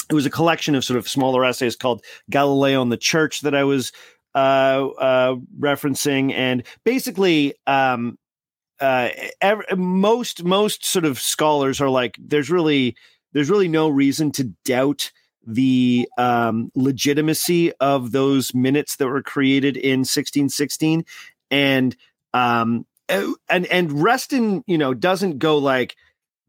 it was a collection of sort of smaller essays called galileo and the church that i was referencing and basically um uh, every, most most sort of scholars are like there's really there's really no reason to doubt the um, legitimacy of those minutes that were created in 1616 and um, and and Reston you know doesn't go like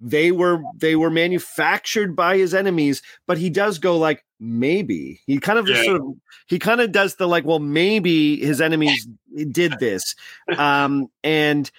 they were they were manufactured by his enemies but he does go like maybe. He kind of just yeah. sort of he kind of does the like well maybe his enemies did this. Um and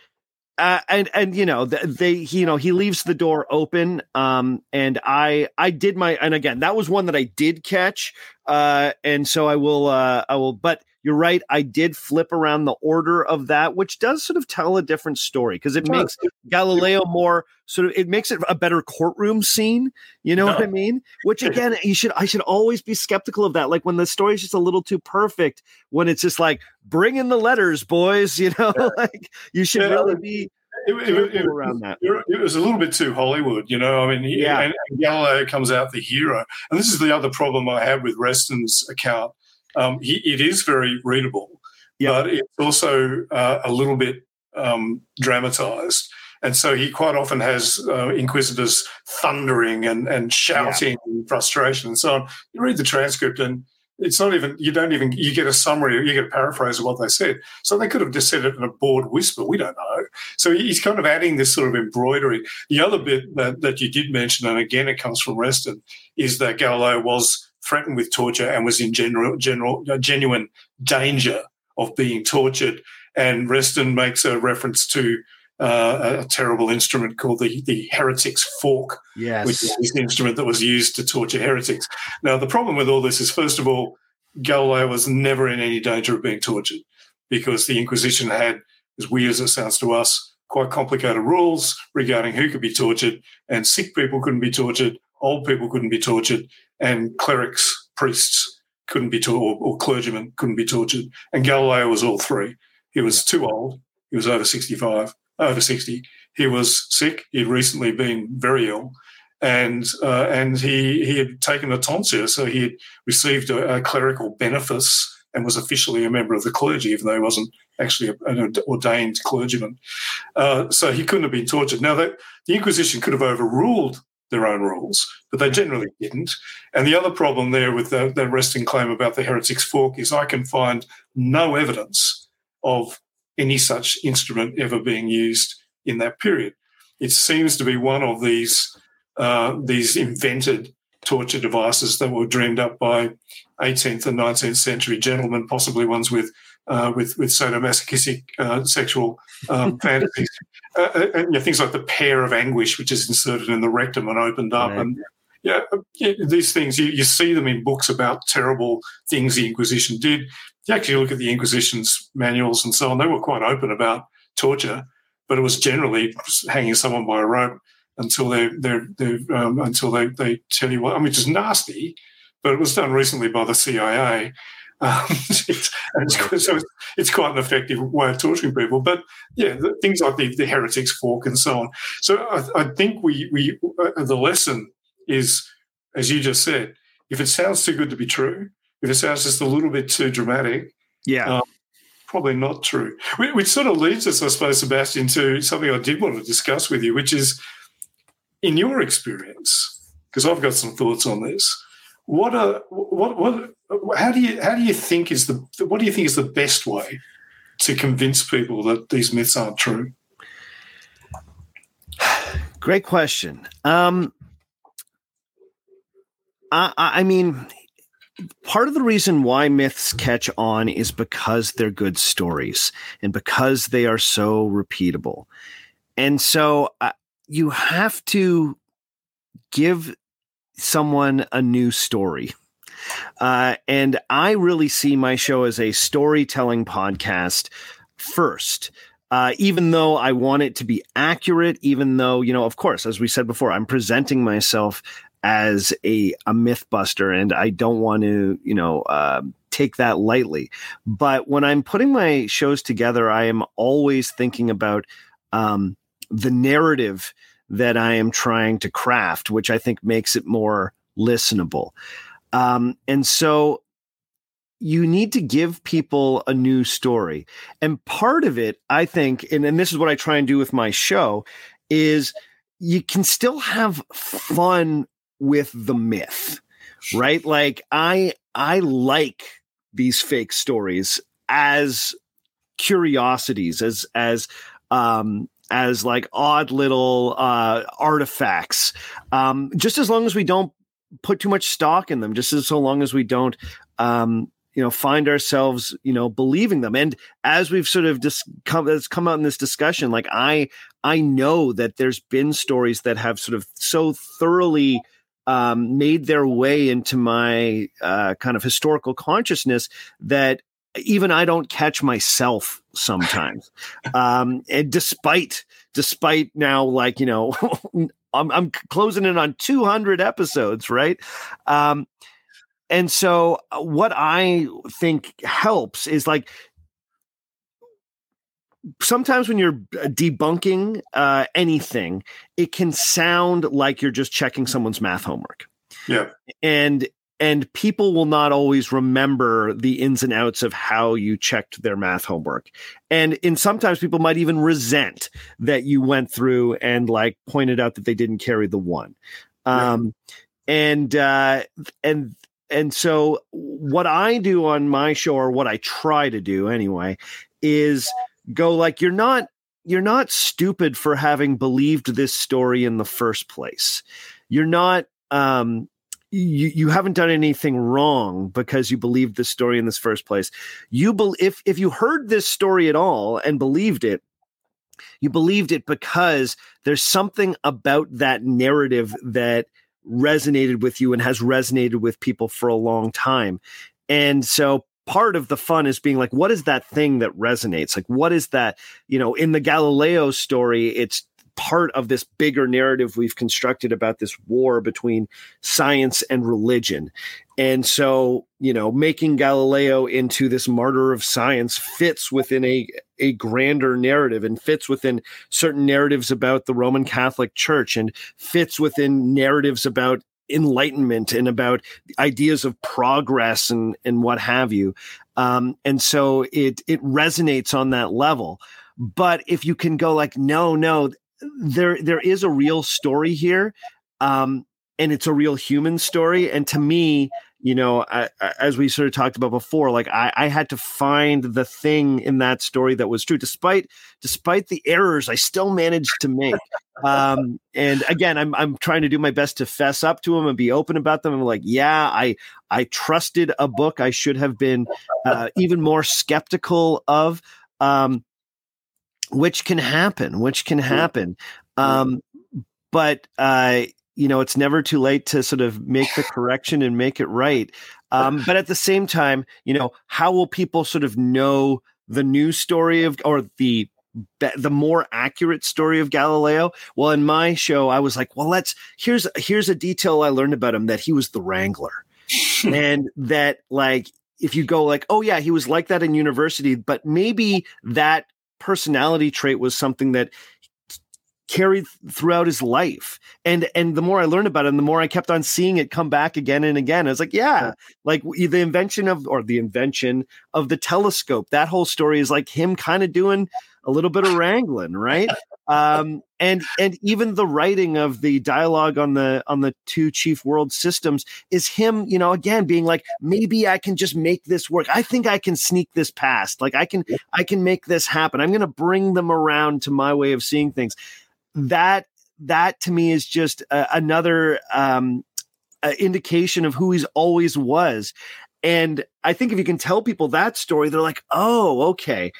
uh, and and you know they you know he leaves the door open um and i i did my and again that was one that i did catch uh and so i will uh i will but you're right i did flip around the order of that which does sort of tell a different story because it makes galileo more sort of it makes it a better courtroom scene you know no. what i mean which again you should i should always be skeptical of that like when the story's just a little too perfect when it's just like bring in the letters boys you know like you should yeah. really be it, it, it, around that. It was a little bit too Hollywood, you know. I mean, yeah. and, and Galileo comes out the hero, and this is the other problem I have with Reston's account. Um, he, it is very readable, yeah. but it's also uh, a little bit um, dramatized. And so he quite often has uh, inquisitors thundering and, and shouting yeah. frustration and so on. You read the transcript and it's not even you don't even you get a summary you get a paraphrase of what they said so they could have just said it in a bored whisper we don't know so he's kind of adding this sort of embroidery the other bit that, that you did mention and again it comes from reston is that galileo was threatened with torture and was in general general uh, genuine danger of being tortured and reston makes a reference to uh, a, terrible instrument called the, the heretic's fork, yes. which is the instrument that was used to torture heretics. Now, the problem with all this is, first of all, Galileo was never in any danger of being tortured because the Inquisition had, as weird as it sounds to us, quite complicated rules regarding who could be tortured, and sick people couldn't be tortured, old people couldn't be tortured, and clerics, priests couldn't be tortured, or, or clergymen couldn't be tortured. And Galileo was all three. He was too old. He was over 65 over 60. He was sick. He'd recently been very ill. And uh, and he he had taken a tonsure, so he had received a, a, clerical benefice and was officially a member of the clergy, even though he wasn't actually an ordained clergyman. Uh, so he couldn't have been tortured. Now, that, the Inquisition could have overruled their own rules, but they generally didn't. And the other problem there with the, the Reston claim about the heretic's fork is I can find no evidence of any such instrument ever being used in that period. It seems to be one of these uh, these invented torture devices that were dreamed up by 18th and 19th century gentlemen, possibly ones with uh, with with sadomasochistic uh, sexual um, fantasies, uh, uh, and you know, things like the pear of anguish, which is inserted in the rectum and opened up, and yeah, these things you, you see them in books about terrible things the Inquisition did. You actually look at the Inquisition's manuals and so on; they were quite open about torture, but it was generally hanging someone by a rope until they they they um, until they they tell you what. I mean, it's nasty, but it was done recently by the CIA. Um, it's, it's, so it's quite an effective way of torturing people. But yeah, the, things like the, the heretics fork and so on. So I, I think we we uh, the lesson is, as you just said, if it sounds too good to be true, if it sounds just a little bit too dramatic, yeah. Um, probably not true. Which sort of leads us, I suppose, Sebastian, to something I did want to discuss with you, which is in your experience, because I've got some thoughts on this. What are what what how do you how do you think is the what do you think is the best way to convince people that these myths aren't true? Great question. Um, I, I mean, part of the reason why myths catch on is because they're good stories and because they are so repeatable. And so uh, you have to give someone a new story. Uh, and I really see my show as a storytelling podcast first. Uh, even though I want it to be accurate, even though, you know, of course, as we said before, I'm presenting myself as a, a mythbuster and I don't want to, you know, uh, take that lightly. But when I'm putting my shows together, I am always thinking about um, the narrative that I am trying to craft, which I think makes it more listenable. Um, and so you need to give people a new story. And part of it, I think, and, and this is what I try and do with my show, is you can still have fun with the myth, right? Like I I like these fake stories as curiosities, as as um as like odd little uh artifacts. Um just as long as we don't put too much stock in them, just as so long as we don't um you know find ourselves you know believing them and as we've sort of just come come out in this discussion like i i know that there's been stories that have sort of so thoroughly um, made their way into my uh, kind of historical consciousness that even I don't catch myself sometimes. um, and despite, despite now, like, you know, I'm, I'm closing in on 200 episodes, right? Um, and so uh, what I think helps is like sometimes when you're uh, debunking uh, anything, it can sound like you're just checking someone's math homework. Yeah. And and people will not always remember the ins and outs of how you checked their math homework. And in sometimes people might even resent that you went through and like pointed out that they didn't carry the one. Um and uh and and so what I do on my show or what I try to do anyway is go like you're not you're not stupid for having believed this story in the first place. You're not um you, you haven't done anything wrong because you believed this story in this first place. You be, if if you heard this story at all and believed it, you believed it because there's something about that narrative that resonated with you and has resonated with people for a long time. And so part of the fun is being like, what is that thing that resonates? Like, what is that? You know, in the Galileo story, it's part of this bigger narrative we've constructed about this war between science and religion. And so, you know, making Galileo into this martyr of science fits within a, a grander narrative and fits within certain narratives about the Roman Catholic Church and fits within narratives about enlightenment and about ideas of progress and and what have you. Um, and so it it resonates on that level. But if you can go like, no, no, there there is a real story here, um, and it's a real human story. And to me, you know, I, as we sort of talked about before, like I, I had to find the thing in that story that was true, despite despite the errors I still managed to make. Um, and again, I'm I'm trying to do my best to fess up to them and be open about them. I'm like, yeah, I I trusted a book I should have been uh, even more skeptical of. Um, which can happen, which can happen. Um, but uh, you know, it's never too late to sort of make the correction and make it right. Um, but at the same time, you know, how will people sort of know the new story of or the the more accurate story of Galileo. Well, in my show, I was like, well, let's here's here's a detail I learned about him that he was the Wrangler, and that like if you go like, oh yeah, he was like that in university, but maybe that personality trait was something that carried throughout his life. And and the more I learned about him, the more I kept on seeing it come back again and again. I was like, yeah, like the invention of or the invention of the telescope. That whole story is like him kind of doing a little bit of wrangling, right? Um, and and even the writing of the dialogue on the on the two chief world systems is him, you know, again being like, maybe I can just make this work. I think I can sneak this past. Like I can I can make this happen. I'm going to bring them around to my way of seeing things that that to me is just uh, another um, uh, indication of who he's always was. And I think if you can tell people that story, they're like, "Oh, okay,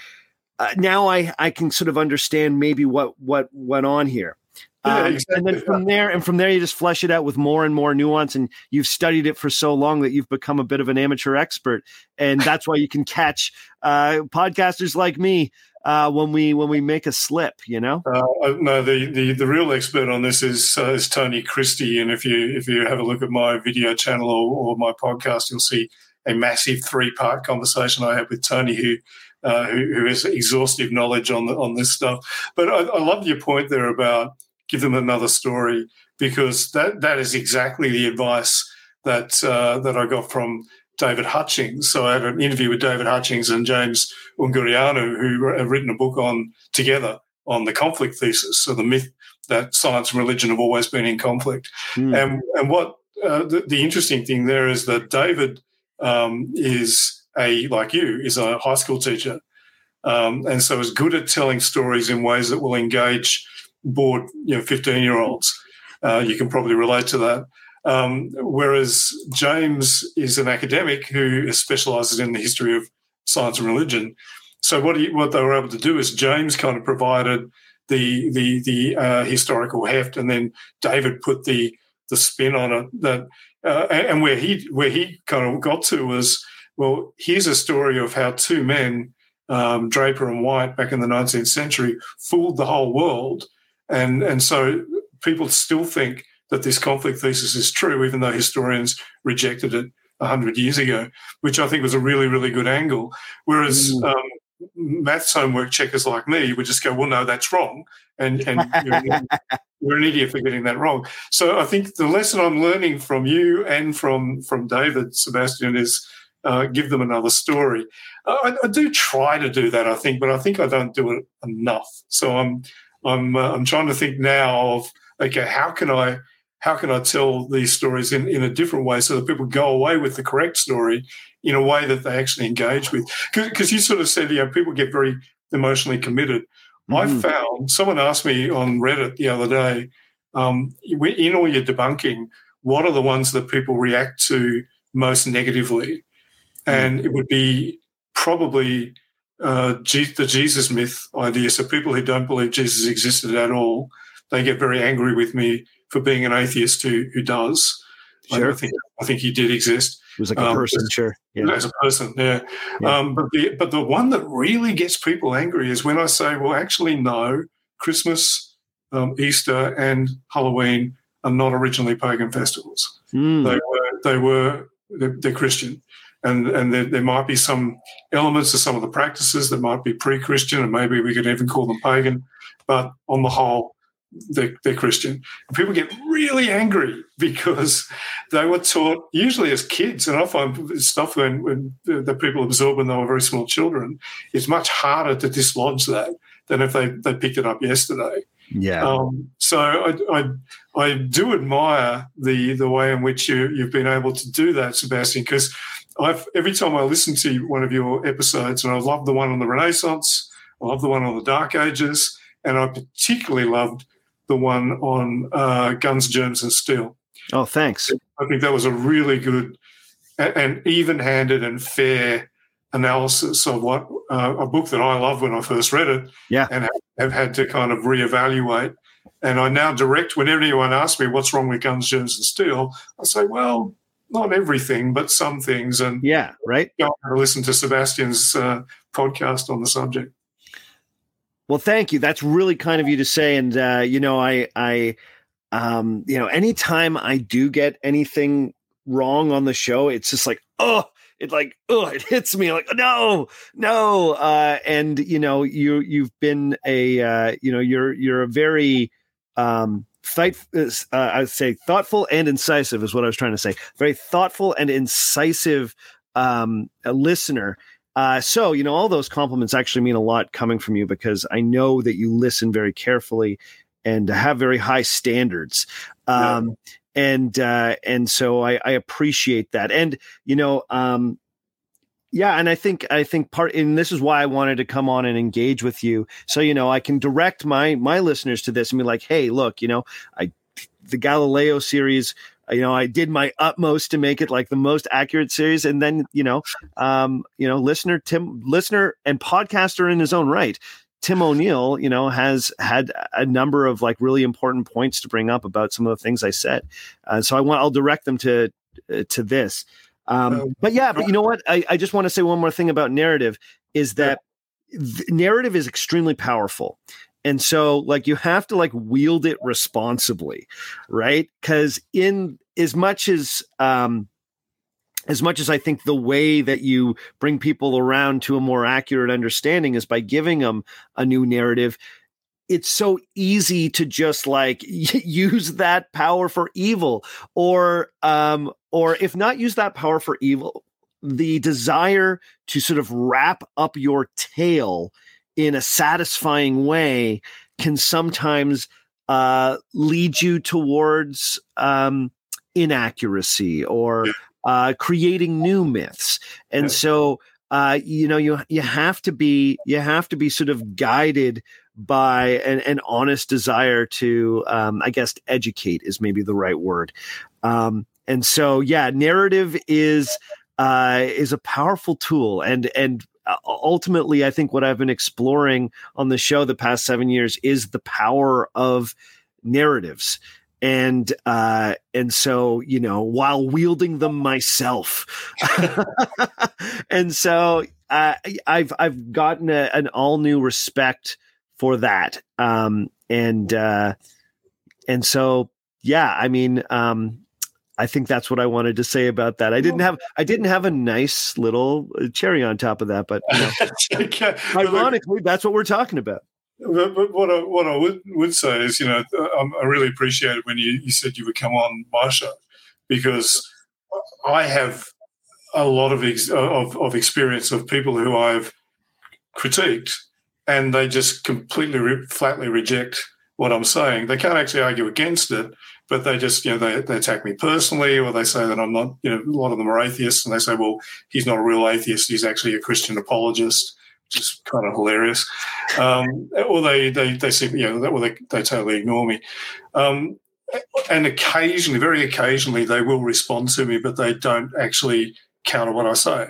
uh, now I I can sort of understand maybe what what went on here." Yeah, um, exactly. And then from there, and from there, you just flesh it out with more and more nuance. And you've studied it for so long that you've become a bit of an amateur expert, and that's why you can catch uh, podcasters like me uh, when we when we make a slip, you know. Uh, no, the, the the real expert on this is uh, is Thony Christie, and if you if you have a look at my video channel or, or my podcast, you'll see a massive three part conversation I had with Thony, who, uh, who, who has exhaustive knowledge on the, on this stuff. But I, I love your point there about give them another story because that that is exactly the advice that uh, that I got from David Hutchings. So I had an interview with David Hutchings and James Ungureanu, who have written a book on together on the conflict thesis, so the myth that science and religion have always been in conflict. Mm. And and what uh, the, the, interesting thing there is that David um, is a like you is a high school teacher, um, and so is good at telling stories in ways that will engage bored you know fifteen year olds. Uh, you can probably relate to that. Um, whereas James is an academic who specialises in the history of science and religion. So what he, what they were able to do is James kind of provided the the the uh, historical heft, and then David put the the spin on it. That uh, and where he where he kind of got to was well, here's a story of how two men, um, Draper and White, back in the 19th century, fooled the whole world, and and so people still think that this conflict thesis is true, even though historians rejected it 100 years ago, which I think was a really, really good angle. Whereas mm. um, maths homework checkers like me would just go, well, no, that's wrong. And, and you're, an you're, an idiot for getting that wrong. So I think the lesson I'm learning from you and from, from David, Sebastian, is uh, give them another story. I, I, do try to do that, I think, but I think I don't do it enough. So I'm, I'm, uh, I'm trying to think now of, okay, how can I how can I tell these stories in, in a different way so that people go away with the correct story in a way that they actually engage with? Because you sort of said, you know, people get very emotionally committed. Mm-hmm. I found someone asked me on Reddit the other day, um, in all your debunking, what are the ones that people react to most negatively? And it would be probably uh, the Jesus myth idea. So people who don't believe Jesus existed at all, they get very angry with me for being an atheist who who does. Sure. I think I think he did exist. He was like a um, person, sure. Yeah. As a person, yeah. yeah. Um, but the but the one that really gets people angry is when I say, well, actually, no, Christmas, um, Easter, and Halloween are not originally pagan festivals. Mm. They were they were they're, they're Christian. And, and there, there, might be some elements of some of the practices that might be pre-Christian, and maybe we could even call them pagan. But on the whole, they're, they're Christian. And people get really angry because they were taught, usually as kids, and I find stuff when, when that people absorb when they were very small children, it's much harder to dislodge that than if they, they picked it up yesterday. Yeah. Um, so I, I, I do admire the the way in which you you've been able to do that, Sebastian. Because I've every time I listen to one of your episodes, and I love the one on the Renaissance, I love the one on the Dark Ages, and I particularly loved the one on uh, guns, germs, and steel. Oh, thanks. I think that was a really good and even-handed and fair analysis of what uh, a book that I loved when I first read it. Yeah, and have, have had to kind of reevaluate And I now direct whenever anyone asks me what's wrong with guns, germs, and steel, I say, well, not everything, but some things. And yeah, right. Go listen to Sebastian's uh, podcast on the subject. Well, thank you. That's really kind of you to say. And uh, you know, I, I, um, you know, anytime I do get anything wrong on the show, it's just like, oh, it like oh it hits me like no no uh and you know you you've been a uh you know you're you're a very um fight uh, i'd say thoughtful and incisive is what i was trying to say very thoughtful and incisive um listener uh, so you know all those compliments actually mean a lot coming from you because I know that you listen very carefully and have very high standards. Um, yeah and uh, and so I, I appreciate that. And you know, um, yeah, and I think I think part and this is why I wanted to come on and engage with you, so you know I can direct my my listeners to this and be like, hey, look, you know, I the Galileo series you know i did my utmost to make it like the most accurate series and then you know um you know listener tim listener and podcaster in his own right Tim O'Neill, you know, has had a number of like really important points to bring up about some of the things I said. Uh, so I want I'll direct them to uh, to this. Um, but yeah, but you know what? I, I just want to say one more thing about narrative is that narrative is extremely powerful. And so like you have to like wield it responsibly, right? Cuz in as much as um as much as I think the way that you bring people around to a more accurate understanding is by giving them a new narrative, it's so easy to just like use that power for evil or um or if not use that power for evil the desire to sort of wrap up your tale in a satisfying way can sometimes uh, lead you towards um, inaccuracy or uh, creating new myths. And so, uh, you know, you you have to be you have to be sort of guided by an, an honest desire to, um, I guess, educate is maybe the right word. Um, and so, yeah, narrative is uh, is a powerful tool, and and uh, ultimately, I think what I've been exploring on the show the past seven years is the power of narratives. And uh and so you know while wielding them myself. And so i've i've gotten a, an all new respect for that. Um and uh and so yeah i mean um I think that's what I wanted to say about that. I didn't have I didn't have a nice little uh, cherry on top of that, but you know, uh, ironically, that's what we're talking about. But, but, what I, what I would, would say is, you know, uh, um, I really appreciated when you, you said you would come on my show because I have a lot of, ex, of, of experience of people who I've critiqued and they just completely re- flatly reject what I'm saying. They can't actually argue against it, but they just, you know, they, they attack me personally or they say that I'm not, you know, a lot of them are atheists and they say, well, he's not a real atheist. He's actually a Christian apologist which is kind of hilarious. Um, or they, they, they seem, you know, that or they, they totally ignore me. Um, and occasionally, very occasionally, they will respond to me, but they don't actually counter what I say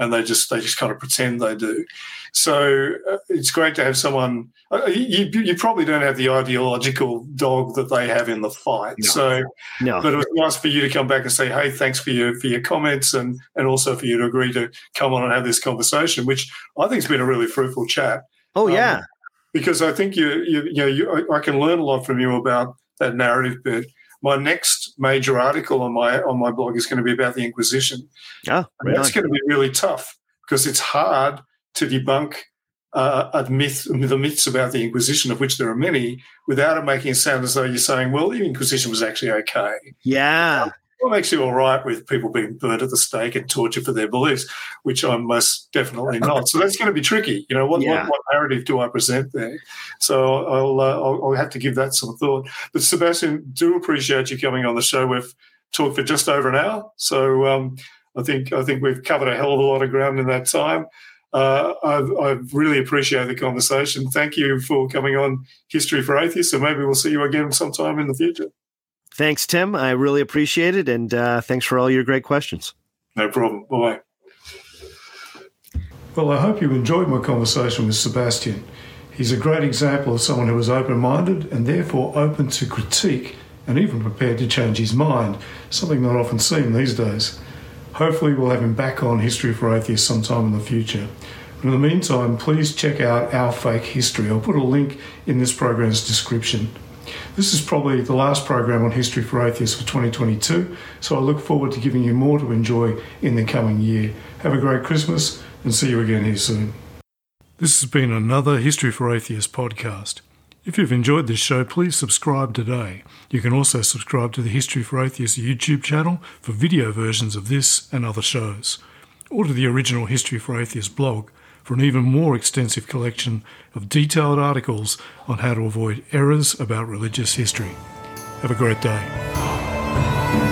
and they just they just kind of pretend they do. So uh, it's great to have someone. Uh, you, you probably don't have the ideological dog that they have in the fight. No. So, no. but it was nice for you to come back and say, "Hey, thanks for your for your comments and and also for you to agree to come on and have this conversation," which I think has been a really fruitful chat. Oh yeah, um, because I think you you you know you, I can learn a lot from you about that narrative bit my next major article on my on my blog is going to be about the Inquisition. Oh, that's nice. going to be really tough because it's hard to debunk uh, a myth, the myths about the Inquisition, of which there are many, without it making it sound as though you're saying, "Well, the Inquisition was actually okay." Yeah, I'm actually all right with people being burnt at the stake and tortured for their beliefs, which I'm most definitely not. So that's going to be tricky. You know, what, yeah. what, what, narrative do I present there? So I'll, uh, I'll, I'll have to give that some thought. But Sebastian, do appreciate you coming on the show. We've talked for just over an hour, so um, I think I think we've covered a hell of a lot of ground in that time. Uh, I've, I've, really appreciated the conversation. Thank you for coming on History for Atheists, and maybe we'll see you again sometime in the future. Thanks, Tim. I really appreciate it. And uh, thanks for all your great questions. No problem. Bye bye. Well, I hope you enjoyed my conversation with Sebastian. He's a great example of someone who is open minded and therefore open to critique and even prepared to change his mind, something not often seen these days. Hopefully, we'll have him back on History for Atheists sometime in the future. But in the meantime, please check out Our Fake History. I'll put a link in this program's description. This is probably the last program on History for Atheists for 2022, so I look forward to giving you more to enjoy in the coming year. Have a great Christmas and see you again here soon. This has been another History for Atheists podcast. If you've enjoyed this show, please subscribe today. You can also subscribe to the History for Atheists YouTube channel for video versions of this and other shows, or to the original History for Atheists blog for an even more extensive collection of detailed articles on how to avoid errors about religious history. Have a great day.